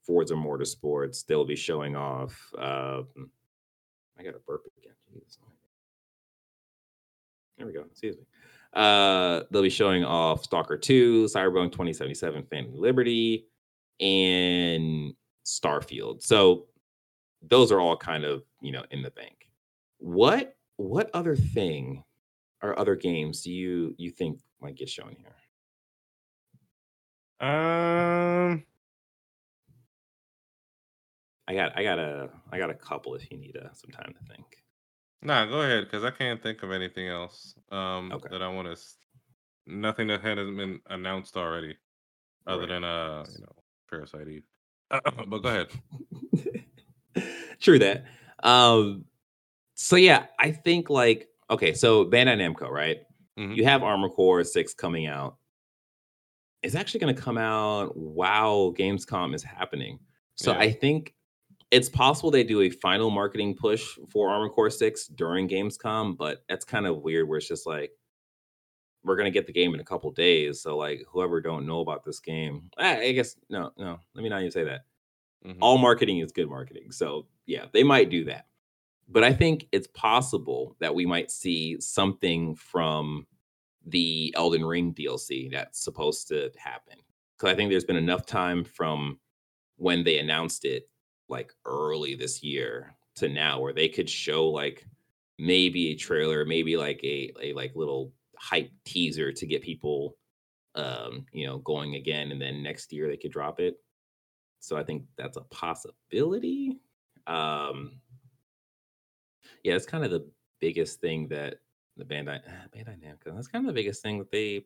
S1: Forza Motorsports. They'll be showing off. Um, I got a burp again. There we go. Excuse me. Uh, they'll be showing off Stalker 2, Cyberpunk 2077, Phantom Liberty, and Starfield. So those are all kind of, you know, in the bank. What what other thing or other games do you you think might get shown here?
S2: Um,
S1: I got I got a I got a couple if you need uh, some time to think.
S2: Nah, go ahead because I can't think of anything else um
S1: Okay.
S2: that I want to. Nothing that hasn't been announced already, other
S1: Right.
S2: than uh, you know, Parasite Eve. *coughs* but go ahead. *laughs*
S1: True that. Um, so yeah, I think like okay, so Bandai Namco, right?
S2: Mhm.
S1: You have Armored Core Six coming out. It's actually going to come out while Gamescom is happening. So
S2: Yeah.
S1: I think it's possible they do a final marketing push for Armored Core Six during Gamescom, but that's kind of weird. Where it's just like we're gonna get the game in a couple days, so like whoever don't know about this game, I, guess no, no. Let me not even say that
S2: Mhm.
S1: all marketing is good marketing. So yeah, they might do that. But I think it's possible that we might see something from the Elden Ring DLC that's supposed to happen. Because I think there's been enough time from when they announced it, like early this year to now, where they could show like maybe a trailer, maybe like a, a like little hype teaser to get people um, you know, going again, and then next year they could drop it. So I think that's a possibility. Um, yeah, it's kind of the biggest thing that the Bandai *sighs* Bandai Namco. That's kind of the biggest thing that they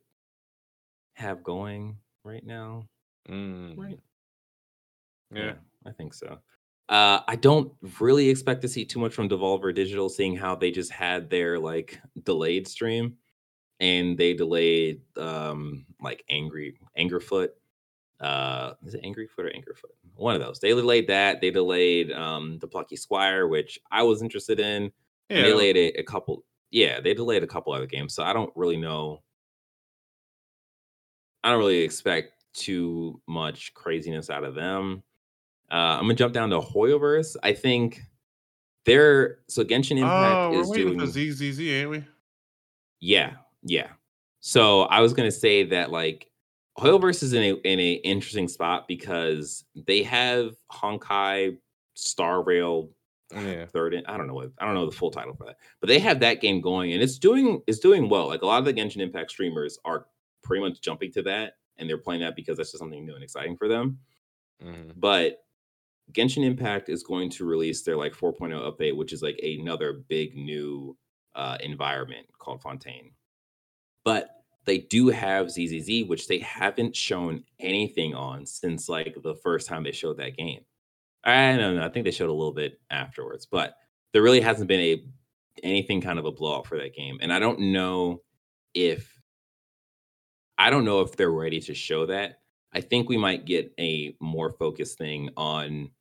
S1: have going right now.
S2: Mm,
S1: Right.
S2: Yeah.
S1: I think so. Uh, I don't really expect to see too much from Devolver Digital, seeing how they just had their like delayed stream, and they delayed um like Angry Angerfoot. Uh, is it Angryfoot or Angerfoot? One of those. They delayed that. They delayed um the Plucky Squire, which I was interested in.
S2: Yeah.
S1: they delayed a, a couple. Yeah, they delayed a couple other games, so I don't really know. I don't really expect too much craziness out of them. Uh, I'm gonna jump down to Hoyoverse. I think they're so Genshin Impact
S2: Oh, we're
S1: is doing
S2: for ZZZ, ain't we?
S1: yeah, yeah. So I was gonna say that like Hoyoverse is in a in a interesting spot because they have Honkai Star Rail
S2: Yeah.
S1: third I don't know what I don't know the full title for that, but they have that game going and it's doing it's doing well. Like a lot of the Genshin Impact streamers are pretty much jumping to that and they're playing that because that's just something new and exciting for them.
S2: Mhm.
S1: But Genshin Impact is going to release their like 4.0 update, which is like another big new uh, environment called Fontaine. But they do have ZZZ, which they haven't shown anything on since like the first time they showed that game. I don't know. I think they showed a little bit afterwards, but there really hasn't been a anything kind of a blowout for that game. And I don't know if I don't know if they're ready to show that. I think we might get a more focused thing on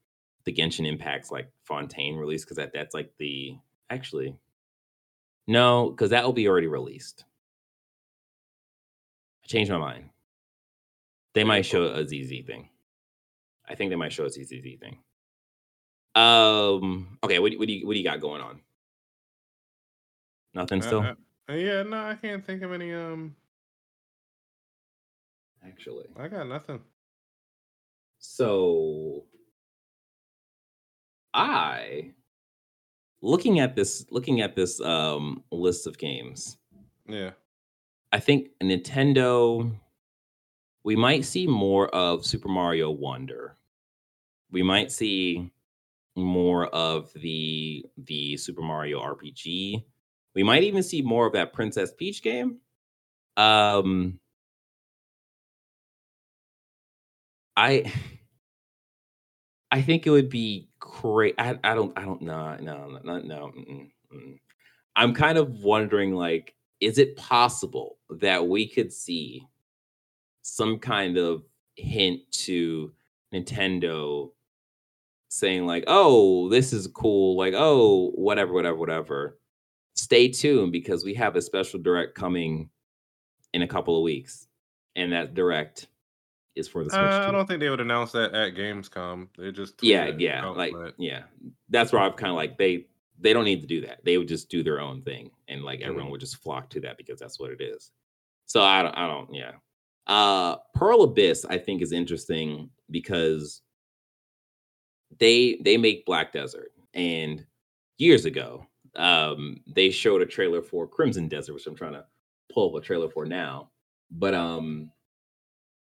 S1: the Genshin Impact's like Fontaine release because that that's like the actually no because that will be already released. I changed my mind. They might show a ZZ thing. I think they might show a ZZ thing. Um. Okay. What, do- what do you what do you got going on? Nothing
S2: Uh,
S1: still.
S2: uh, uh, yeah, no, I can't think of any. Um,
S1: Actually,
S2: I got nothing.
S1: So I looking at this looking at this um list of games,
S2: Yeah.
S1: I think Nintendo we might see more of Super Mario Wonder. We might see more of the the Super Mario RPG. We might even see more of that Princess Peach game. Um I I think it would be great. I, I don't I don't know no no no. mm-mm, mm. I'm kind of wondering like, is it possible that we could see some kind of hint to Nintendo saying like, oh, this is cool, like, oh, whatever, whatever, whatever. Stay tuned because we have a special direct coming in a couple of weeks, and that direct is for the Switch.
S2: Uh, I don't think they would announce that at Gamescom. They just
S1: yeah yeah like yeah that's where i'm kind of like they they don't need to do that they would just do their own thing and like everyone
S2: Mhm.
S1: would just flock to that because that's what it is so i don't i don't yeah uh pearl abyss i think is interesting because they they make black desert and years ago um they showed a trailer for crimson desert which i'm trying to pull up a trailer for now but um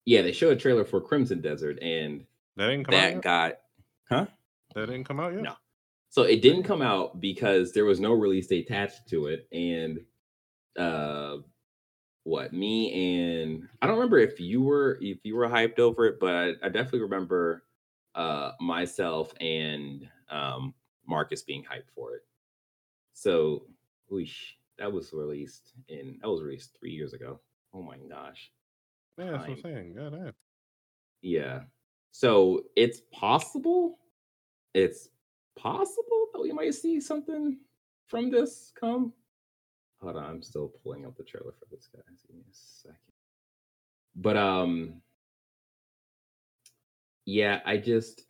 S1: yeah they showed a trailer for crimson desert and
S2: that didn't come out.
S1: that
S2: Yet?
S1: got huh
S2: That didn't come out yet.
S1: No. So it didn't come out because there was no release date attached to it, and uh, what me and I don't remember if you were if you were hyped over it, but I, I definitely remember uh myself and um Marcus being hyped for it. So, whoosh, that was released in that was released three years ago. Oh my gosh.
S2: Yeah, that's what I'm saying. God damn.
S1: Yeah. So it's possible. It's possible that we might see something from this come. Hold on, I'm still pulling up the trailer for this, guys. Give me a second. But um, yeah, I just,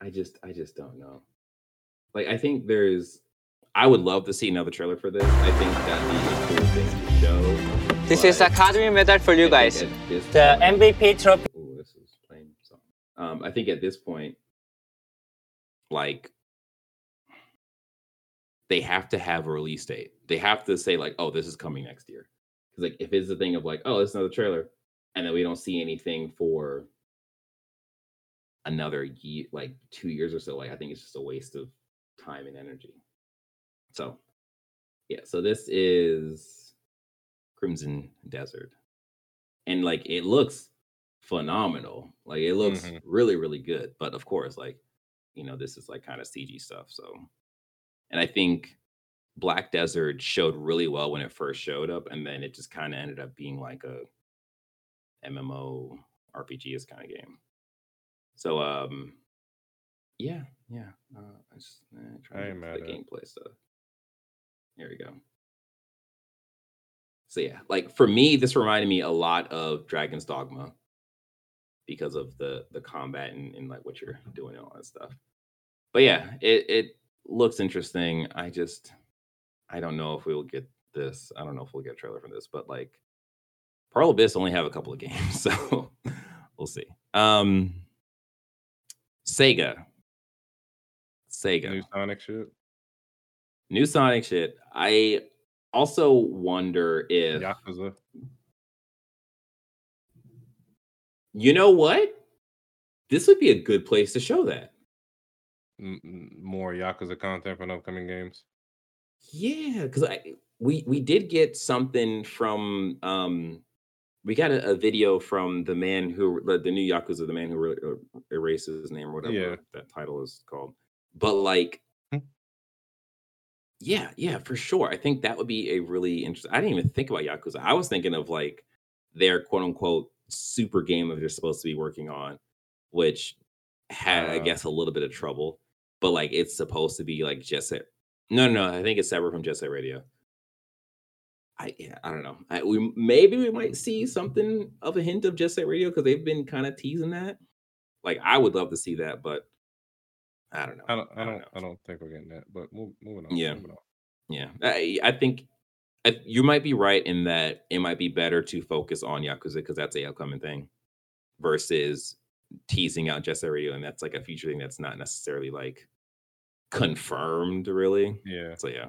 S1: I just, I just don't know. Like, I think there's, I would love to see another trailer for this. I think that'd be a cool thing to show.
S3: This is
S1: but
S3: Academy method for you guys. The
S1: point-
S3: MVP trophy.
S1: Ooh, this is playing song. Um, I think at this point, like, they have to have a release date. They have to say like, "Oh, this is coming next year." Because like, if it's the thing of like, "Oh, it's another trailer," and then we don't see anything for another year, like two years or so, like I think it's just a waste of time and energy. So, yeah. So this is Crimson Desert, and like it looks phenomenal. Like it looks
S2: Mhm.
S1: really, really good. But of course, like you know, this is like kind of CG stuff. So, and I think Black Desert showed really well when it first showed up, and then it just kind of ended up being like a MMO RPG is kind of game. So, um, yeah, yeah. Uh, I just uh, trying to the gameplay stuff. Here we go. So yeah, like for me, this reminded me a lot of Dragon's Dogma because of the the combat and, and like what you're doing and all that stuff. But yeah, it it looks interesting. I just I don't know if we will get this. I don't know if we'll get a trailer from this, but like Pearl Abyss only have a couple of *laughs* games, so we'll see. Um Sega. Sega.
S2: New Sonic shit.
S1: New Sonic shit. I also wonder if
S2: Yakuza.
S1: you know what? This would be a good place to show that.
S2: M- more Yakuza content from upcoming games.
S1: Yeah, because I we we did get something from um we got a, a video from the man who the, the new Yakuza, the man who re- uh, erases his name or whatever
S2: Yeah.
S1: that title is called. But like. Yeah, yeah, for sure. I think that would be a really interesting. I didn't even think about Yakuza. I was thinking of like their quote unquote super game that they're supposed to be working on, which had I
S2: Uh.
S1: guess a little bit of trouble. But like, it's supposed to be like Jet Set. No, no, no. I think it's separate from Jet Set Radio. I yeah, I don't know. I, we maybe we might see something of a hint of Jet Set Radio because they've been kind of teasing that. Like I would love to see that, but I don't know.
S2: I don't. I
S1: I don't
S2: don't.
S1: know.
S2: I don't think we're getting that. But move, moving on.
S1: Yeah.
S2: Moving on.
S1: Yeah, I, I think I, you might be right in that it might be better to focus on Yakuza because that's a upcoming thing versus teasing out Jet Set Radio, and that's like a future thing that's not necessarily like confirmed, really.
S2: Yeah.
S1: So yeah.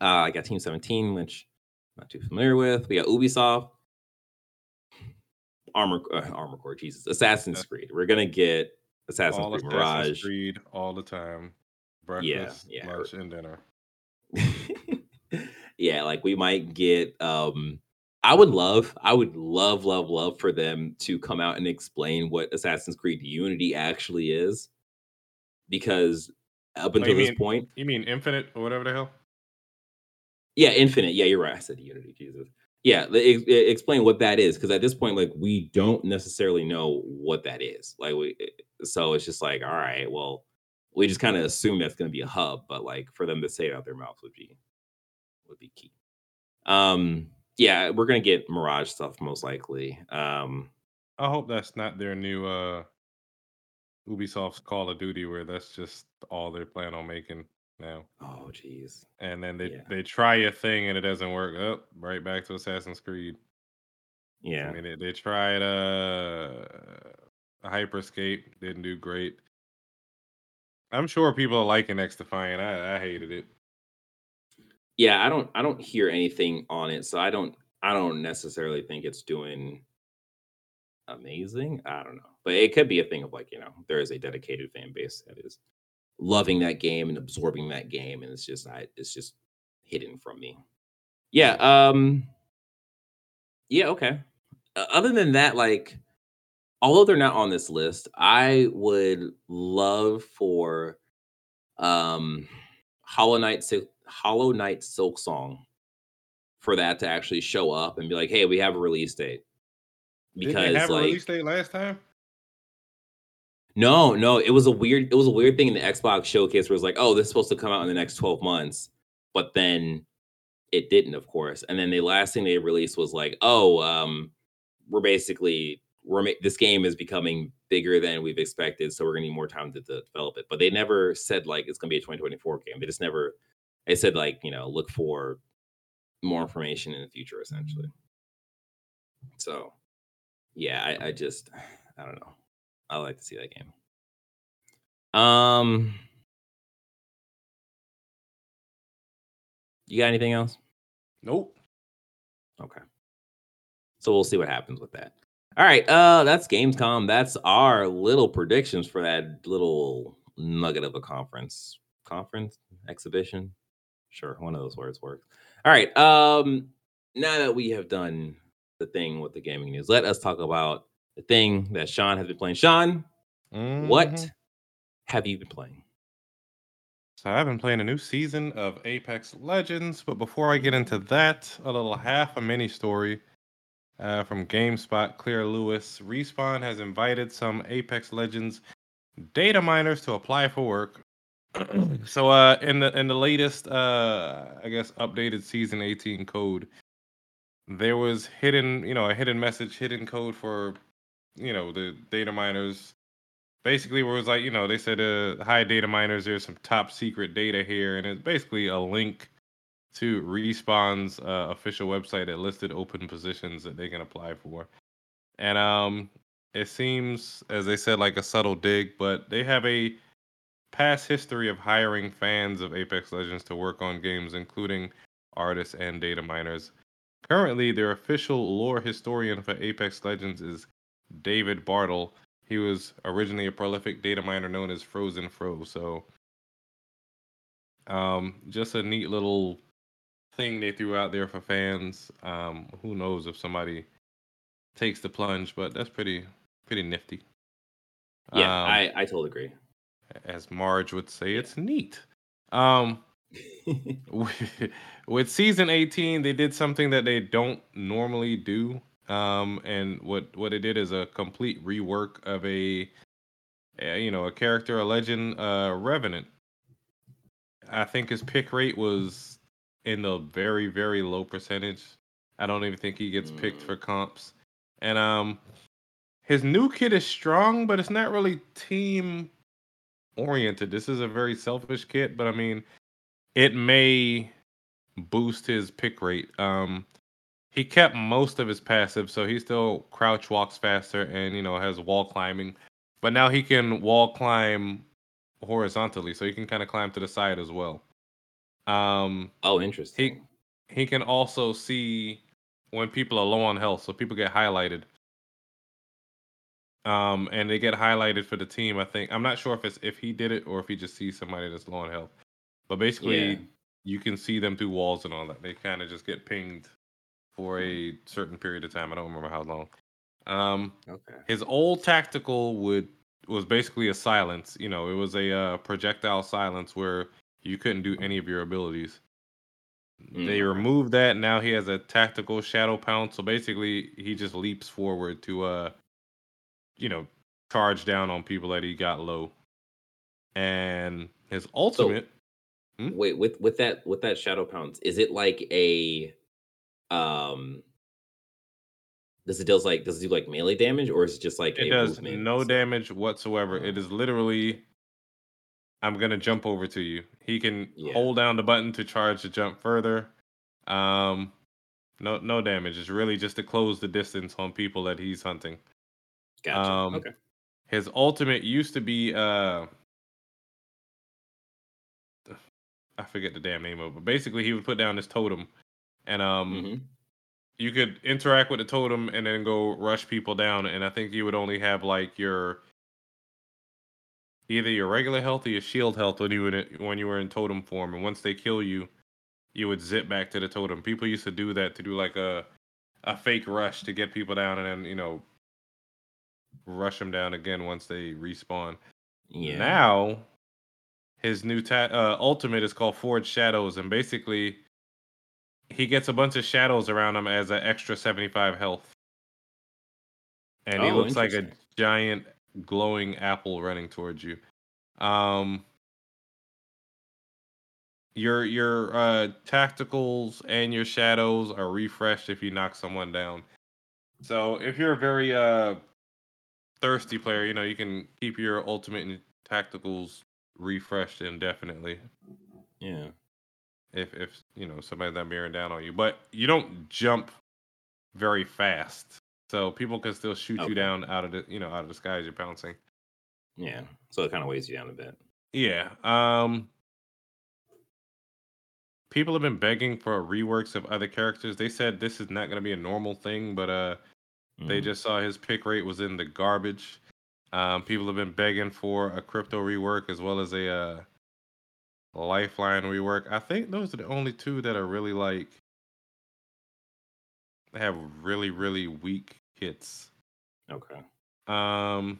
S1: Uh, I got Team 17, which I'm not too familiar with. We got Ubisoft, Armor uh, Armor Core, Jesus, Assassin's
S2: Yeah.
S1: Creed. We're gonna get Assassin's
S2: all
S1: Creed
S2: Assassin's
S1: Mirage.
S2: Creed all the time. Breakfast,
S1: yeah.
S2: lunch, and dinner. *laughs*
S1: yeah, like we might get um I would love, I would love, love, love for them to come out and explain what Assassin's Creed Unity actually is. Because up
S2: Oh,
S1: until this
S2: mean-
S1: point,
S2: You mean Infinite or whatever the hell?
S1: Yeah, infinite. Yeah, you're right. I said Unity. Jesus. Yeah, ex- e- explain what that is, because at this point, like, we don't necessarily know what that is. Like, we so it's just like, all right, well, we just kind of assume that's going to be a hub, but like for them to say it out their mouth would be would be key. Um, yeah, we're gonna get Mirage stuff most likely. Um,
S2: I hope that's not their new uh Ubisoft's Call of Duty, where that's just all they're planning on making now.
S1: oh, geez.
S2: And then they
S1: Yeah.
S2: they try a thing and it doesn't work. Up right back to Assassin's Creed.
S1: Yeah,
S2: I mean, they, they tried uh Hyperscape, didn't do great. I'm sure people are liking X Defiant. I, I hated it.
S1: yeah. I don't, I don't hear anything on it, so I don't, I don't necessarily think it's doing amazing. I don't know, but it could be a thing of like you know there is a dedicated fan base that is loving that game and absorbing that game, and it's just I it's just hidden from me. Yeah. Um. Yeah. Okay. Uh, other than that, like, although they're not on this list, I would love for um Hollow Knight Hollow Knight Silksong for that to actually show up and be like, "Hey, we have a release date."
S2: Because Didn't they have like, a release date last time.
S1: No, no, it was a weird. It was a weird thing in the Xbox showcase where it was like, "Oh, this is supposed to come out in the next twelve months," but then it didn't, of course. And then the last thing they released was like, "Oh, um, we're basically we're ma- this game is becoming bigger than we've expected, so we're gonna need more time to, to develop it." But they never said like it's gonna be a 2024 game. They just never. They said like you know look for more information in the future, essentially. So, yeah, I, I just I don't know. I like to see that game. Um, you got anything else?
S2: Nope.
S1: Okay. So we'll see what happens with that. All right, uh that's Gamescom. That's our little predictions for that little nugget of a conference. Conference exhibition. Sure, one of those words works. All right. Um now that we have done the thing with the gaming news, let us talk about the thing that Sean has been playing. Sean, mm-hmm. what have you been playing?
S2: So I've been playing a new season of Apex Legends, but before I get into that, a little half a mini story uh, from GameSpot. Claire Lewis, Respawn has invited some Apex Legends data miners to apply for work. *clears throat* so uh, in the in the latest, uh, I guess, updated season 18 code, there was hidden, you know, a hidden message, hidden code for, you know, the data miners basically where it was like you know they said uh hi data miners there's some top secret data here and it's basically a link to respawn's uh, official website that listed open positions that they can apply for. And um it seems as they said like a subtle dig but they have a past history of hiring fans of apex legends to work on games including artists and data miners. Currently their official lore historian for apex legends is david bartle he was originally a prolific data miner known as Frozen Fro. So, um, just a neat little thing they threw out there for fans. Um, who knows if somebody takes the plunge, but that's pretty pretty nifty.
S1: Yeah, um, I I totally agree.
S2: As Marge would say, it's neat. Um, with, *laughs* *laughs* with season 18, they did something that they don't normally do. Um, and what what it did is a complete rework of a, a you know a character, a legend, uh, Revenant. I think his pick rate was in the very very low percentage. I don't even think he gets mm. picked for comps. And um, his new kit is strong, but it's not really team oriented. This is a very selfish kit, but I mean, it may boost his pick rate. Um, he kept most of his passive, so he still crouch walks faster and you know has wall climbing. But now he can wall climb horizontally, so he can kind of climb to the side as well. Um,
S1: oh, interesting.
S2: He he can also see when people are low on health, so people get highlighted. Um, and they get highlighted for the team. I think I'm not sure if it's if he did it or if he just sees somebody that's low on health. But basically, yeah. you can see them through walls and all that. They kind of just get pinged for a certain period of time. I don't remember how long. Um, okay. His old tactical would was basically a silence. You know, it was a uh, projectile silence where you couldn't do any of your abilities. Mm. They removed that. Now he has a tactical shadow pounce. So basically, he just leaps forward to, uh, you know, charge down on people that he got low. And his ultimate.
S1: So, hmm? Wait, with with that with that shadow pounce, is it like a um does it does like does it do like melee damage or is it just like
S2: it does no damage whatsoever. It is literally i'm gonna jump over to you. He can yeah. hold down the button to charge to jump further. Um no no damage. It's really just to close the distance on people that he's hunting.
S1: Gotcha. Um, okay.
S2: his ultimate used to be uh I forget the damn name of it, but basically he would put down this totem and um, mm-hmm. you could interact with the totem and then go rush people down. And I think you would only have like your either your regular health or your shield health when you were in, when you were in totem form, and once they kill you, you would zip back to the totem. People used to do that to do like a a fake rush to get people down, and then you know rush them down again once they respawn.
S1: Yeah.
S2: Now, his new ta- uh, ultimate is called Forge Shadows, and basically, he gets a bunch of shadows around him as an extra 75 health. And he
S1: Oh,
S2: looks like a giant glowing apple running towards you. Um, your your uh, tacticals and your shadows are refreshed if you knock someone down. So if you're a very uh, thirsty player, you know you can keep your ultimate and tacticals refreshed indefinitely
S1: Yeah.
S2: If if you know somebody's not bearing down on you. But you don't jump very fast, so people can still shoot
S1: Okay.
S2: you down out of the you know out of the sky as you're bouncing.
S1: Yeah. So it kind of weighs you down a bit.
S2: Yeah. Um. People have been begging for reworks of other characters. They said this is not going to be a normal thing, but uh, they
S1: Mhm.
S2: just saw his pick rate was in the garbage. Um, people have been begging for a crypto rework as well as a uh, lifeline rework. I think those are the only two that are really like they have really really weak hits.
S1: Okay.
S2: Um,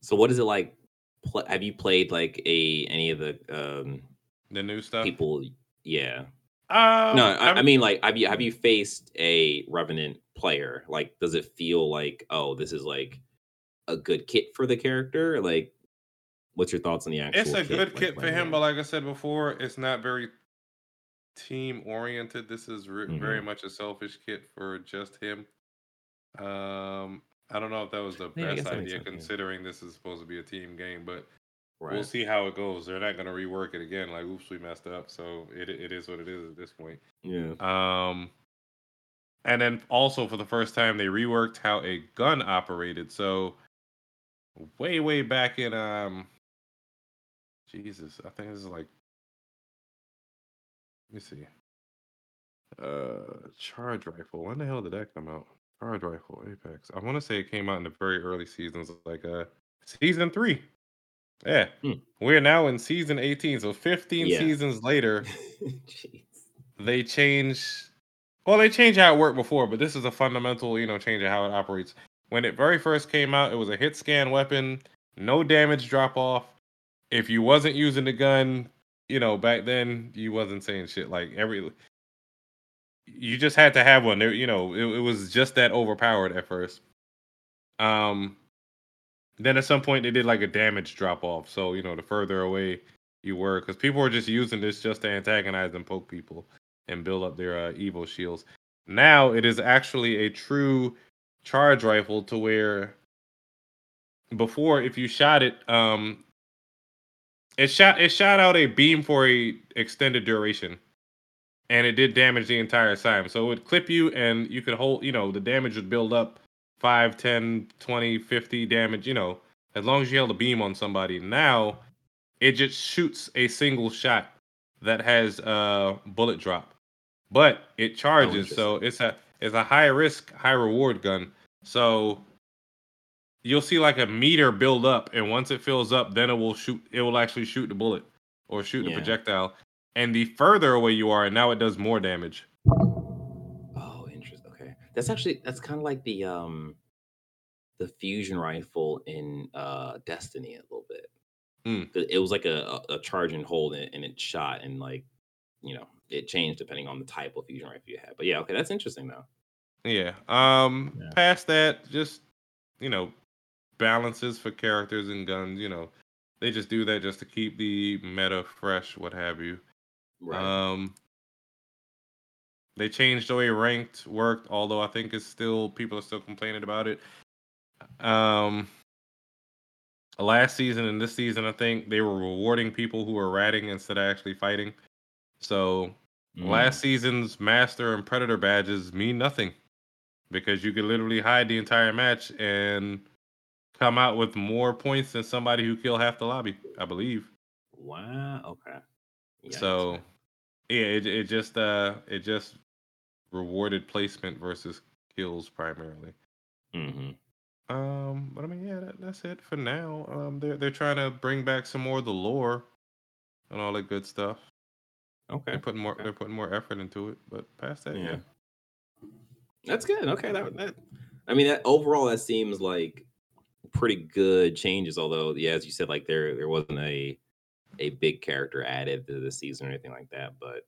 S1: So what is it like? Pl- have you played like a any of the um
S2: the new stuff.
S1: people? Yeah.
S2: Um,
S1: No, I, I mean like have you have you faced a revenant player? Like, does it feel like oh, this is like a good kit for the character? Like, what's your thoughts on the actual?
S2: it's a good
S1: like,
S2: kit for him, but like I said before, it's not very team oriented. This is re- very
S1: Mhm.
S2: much a selfish kit for just him. Um, I don't know if that was the
S1: Yeah,
S2: best idea
S1: sense, yeah.
S2: considering this is supposed to be a team game, but
S1: right.
S2: we'll see how it goes. They're not going to rework it again. Like, oops, we messed up. So it it is what it is at this point.
S1: Yeah.
S2: Um, and then also for the first time, they reworked how a gun operated. So way way back in um, Jesus, I think this is like, let me see, uh, charge rifle. When the hell did that come out? Charge rifle Apex. I want to say it came out in the very early seasons, like uh, season three. Yeah,
S1: Hmm.
S2: we're now in season 18. So 15
S1: Yeah.
S2: seasons later *laughs* they change well they changed how it worked before but this is a fundamental you know change of how it operates when it very first came out it was a hit scan weapon no damage drop off if you wasn't using the gun you know back then you wasn't saying shit like every you just had to have one. There you know it, it was just that overpowered at first. Um then at some point they did like a damage drop off so you know the further away you were because people were just using this just to antagonize and poke people and build up their uh, Evo shields. Now it is actually a true charge rifle to where before if you shot it, um, it shot it shot out a beam for a extended duration, and it did damage the entire time. So it would clip you, and you could hold. You know the damage would build up 5, 10, 20, 50 damage. You know as long as you held a beam on somebody. Now it just shoots a single shot that has uh bullet drop but it charges so it's a it's a high risk high reward gun so you'll see like a meter build up and once it fills up then it will shoot it will actually shoot the bullet or shoot the projectile and the further away you are and now it does more damage
S1: Oh, interesting. Okay, that's actually that's kind of like the um the fusion rifle in uh Destiny a little bit.
S2: Hmm.
S1: It was like a, a a charge and hold, and, and it shot, and like you know it changed depending on the type of fusion rifle you had. But yeah, okay, that's interesting though.
S2: yeah um
S1: Yeah.
S2: past that just you know balances for characters and guns you know they just do that just to keep the meta fresh what have you
S1: Right.
S2: Um, they changed the way ranked worked, although I think it's still people are still complaining about it. Um, last season and this season, I think they were rewarding people who were ratting instead of actually fighting. So
S1: Mm.
S2: last season's master and predator badges mean nothing because you could literally hide the entire match and come out with more points than somebody who killed half the lobby. I believe.
S1: Wow. Okay. Yikes,
S2: So yeah, it it just uh it just rewarded placement versus kills primarily.
S1: Mhm.
S2: Um, but I mean, yeah, that, that's it for now. Um, they're they're trying to bring back some more of the lore and all that good stuff.
S1: Okay.
S2: They're putting more
S1: okay.
S2: they're putting more effort into it. But past that, yeah.
S1: Yeah. That's good. Okay. That, that I mean that overall that seems like pretty good changes, although yeah, as you said, like there there wasn't a a big character added to the season or anything like that. But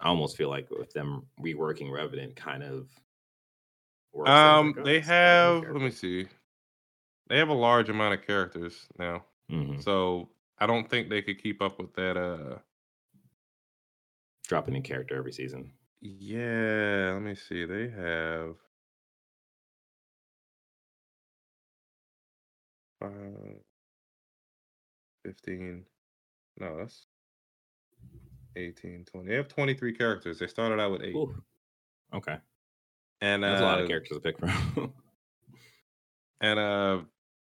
S1: I almost feel like with them reworking Revenant kind of
S2: Um, they
S1: it's got a new
S2: have let me see. They have a large amount of characters now.
S1: Mhm.
S2: So I don't think they could keep up with that uh
S1: Dropping a character every season.
S2: yeah, let me see. They have five, 15. No, that's 18, 20. They have 23 characters. They started out with eight.
S1: Ooh. Okay.
S2: And
S1: That's a lot of
S2: uh
S1: characters to pick from. *laughs*
S2: and uh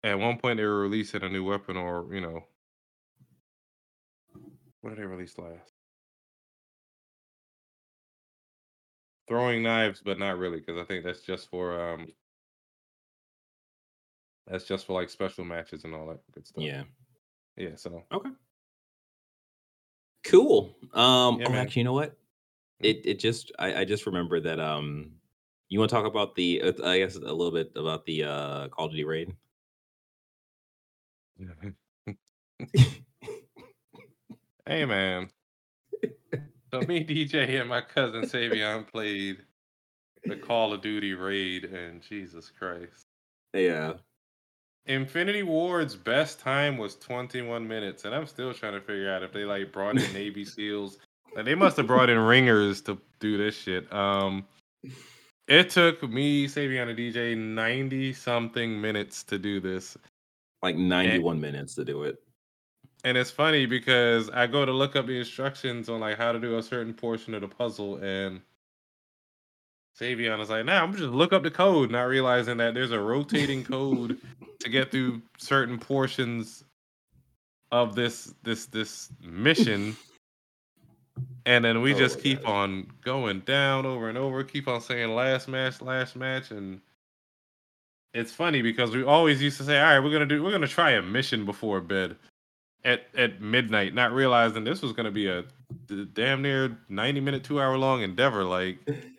S2: at one point they were releasing a new weapon or, you know, what did they release last? Throwing knives, but not really, because I think that's just for um that's just for like special matches and all that good stuff.
S1: yeah.
S2: Yeah, so
S1: Okay. Cool. Um
S2: Yeah,
S1: oh actually you know what?
S2: Hmm?
S1: It it just I, I just remember that um you want to talk about the uh, I guess a little bit about the uh Call of Duty raid. *laughs*
S2: hey man. So me, DJ, and my cousin Savion played the Call of Duty raid, and Jesus Christ.
S1: yeah.
S2: Infinity Ward's best time was 21 minutes, and I'm still trying to figure out if they like brought in *laughs* Navy SEAls. Like they must have brought in ringers to do this shit. Um, it took me, Savion, and DJ 90 something minutes to do this,
S1: Like 91 minutes to do it.
S2: and it's funny because I go to look up the instructions on like how to do a certain portion of the puzzle, and Savion is like, "Nah, I'm just look up the code," not realizing that there's a rotating *laughs* code to get through certain portions of this this this mission and then we
S1: Oh
S2: just keep
S1: gosh.
S2: on going down over and over keep on saying last match last match and it's funny because we always used to say all right we're gonna do we're gonna try a mission before bed at at midnight not realizing this was gonna be a damn near 90 minute two hour long endeavor like *laughs*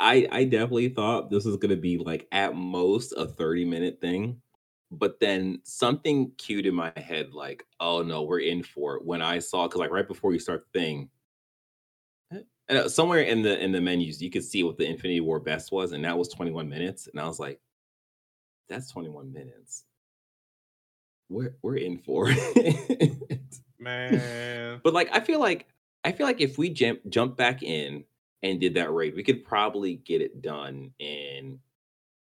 S1: I I definitely thought this was gonna be like at most a 30 minute thing. But then something cued in my head, like, oh no, we're in for it. When I saw, because like right before you start the thing, eh, and uh, somewhere in the in the menus, you could see what the Infinity Ward best was, and that was 21 minutes. And I was like, that's 21 minutes. We're we're in for it. *laughs*
S2: man
S1: But like I feel like I feel like if we jump jump back in and did that raid, we could probably get it done in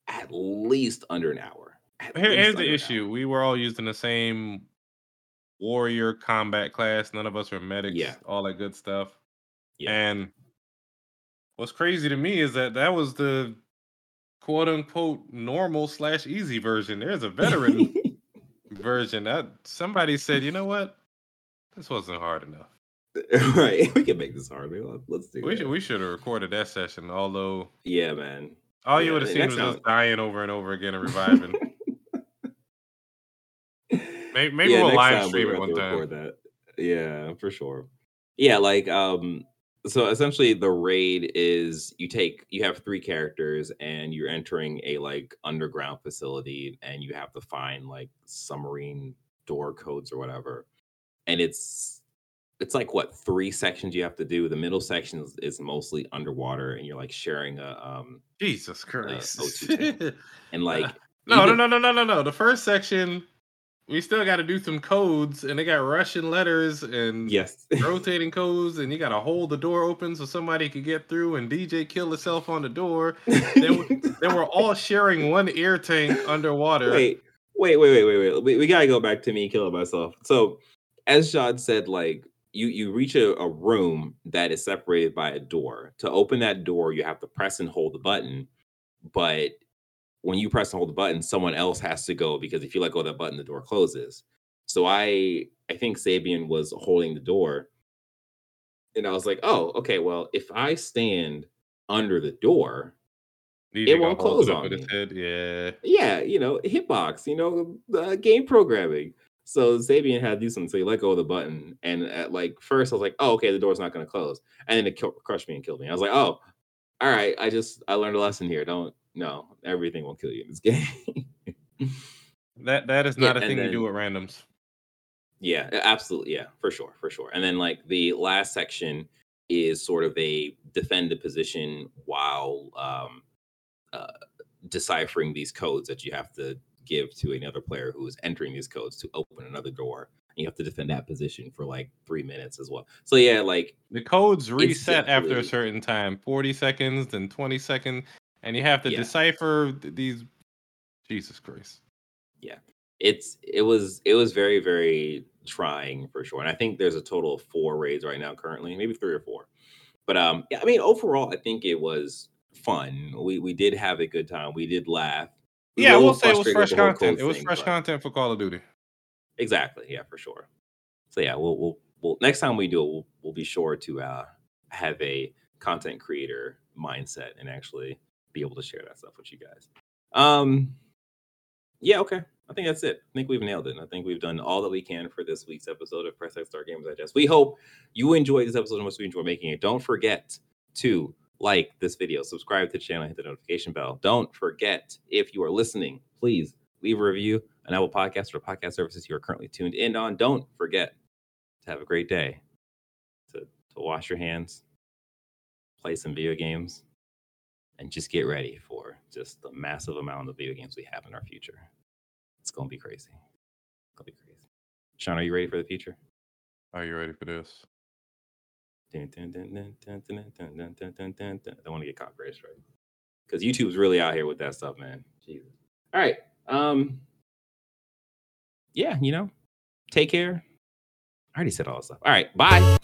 S1: at least under an hour. At
S2: Here, here's the issue we were all using the same warrior combat class none of us were medics
S1: Yeah.
S2: all that good stuff
S1: Yeah.
S2: And what's crazy to me is that that was the quote unquote normal slash easy version. There's a veteran *laughs* version that somebody said, you know what, this wasn't hard enough. *laughs*
S1: right. We can make this hard. Let's, do
S2: We
S1: it.
S2: should we should have recorded that session. Although
S1: Yeah, man.
S2: all you
S1: Yeah,
S2: would have seen was us dying over and over again and reviving. *laughs* maybe maybe
S1: Yeah,
S2: we'll live
S1: time
S2: stream
S1: we'll
S2: it one time.
S1: that. Yeah, for sure. Yeah, like um so essentially the raid is you take you have three characters and you're entering a like underground facility and you have to find like submarine door codes or whatever. And it's it's like what three sections you have to do. The middle section is, is mostly underwater and you're like sharing a um
S2: Jesus Christ.
S1: O2 tank. *laughs* and like *laughs*
S2: no,
S1: even-
S2: no, no, no, no, no, no. The first section, we still got to do some codes, and they got Russian letters and
S1: yes. *laughs*
S2: rotating codes, and you got to hold the door open so somebody could get through. And DJ kill herself on the door. Then, then we're all sharing one air tank underwater.
S1: wait, wait, wait, wait, wait, wait. We, we gotta go back to me killing myself. So, as Sean said, like you you reach a, a room that is separated by a door. To open that door, you have to press and hold the button. But when you press and hold the button, someone else has to go because if you let go of that button, the door closes. So I I think Sabian was holding the door, and I was like, oh, okay, well, if I stand under the door, it won't close on me.
S2: Yeah.
S1: Yeah, you know, hitbox, you know, uh, game programming. So Sabian had to do something. So he let go of the button, and at like first I was like, "Oh, okay, the door's not going to close," and then it crushed me and killed me. I was like, "Oh, all right, I just I learned a lesson here. Don't no, everything will kill you in this *laughs* game."
S2: That that is
S1: Yeah,
S2: not a
S1: and
S2: thing you do with randoms.
S1: Yeah, absolutely. Yeah, for sure, for sure. And then like the last section is sort of a defend the position while um, uh, deciphering these codes that you have to give to another player who is entering these codes to open another door. And you have to defend that position for like three minutes as well. So yeah, like
S2: The codes reset after a certain time, 40 seconds, then 20 seconds, and you have to
S1: Yeah.
S2: decipher these. Jesus Christ. Yeah.
S1: It's it was it was very very trying for sure and i think there's a total of four raids right now currently maybe three or four but um yeah i mean overall i think it was fun we we did have a good time we did laugh
S2: Yeah, we'll say it was fresh content. It was
S1: thing,
S2: fresh
S1: but-
S2: content for Call of Duty.
S1: exactly yeah for sure. So yeah we'll we'll, we'll next time we do it we'll, we'll be sure to uh have a content creator mindset and actually be able to share that stuff with you guys. Um yeah okay. I think that's it. I think we've nailed it i think we've done all that we can for this week's episode of press x star games digest. We hope you enjoyed this episode and much we enjoy making it. Don't forget to like this video subscribe to the channel hit the notification bell don't forget if you are listening please leave a review on Apple Podcasts or podcast services you are currently tuned in on. Don't forget to have a great day, to, to wash your hands, play some video games, and just get ready for just the massive amount of video games we have in our future. It's going to be crazy. It's going to be crazy. Sean, are you ready for the future?
S2: Are you ready for this?
S1: I don't want to get caught, Grace. Right? because YouTube's really out here with that stuff, man. Jesus. All right. Um. Yeah, you know, take care. I already said all this stuff. All right, bye.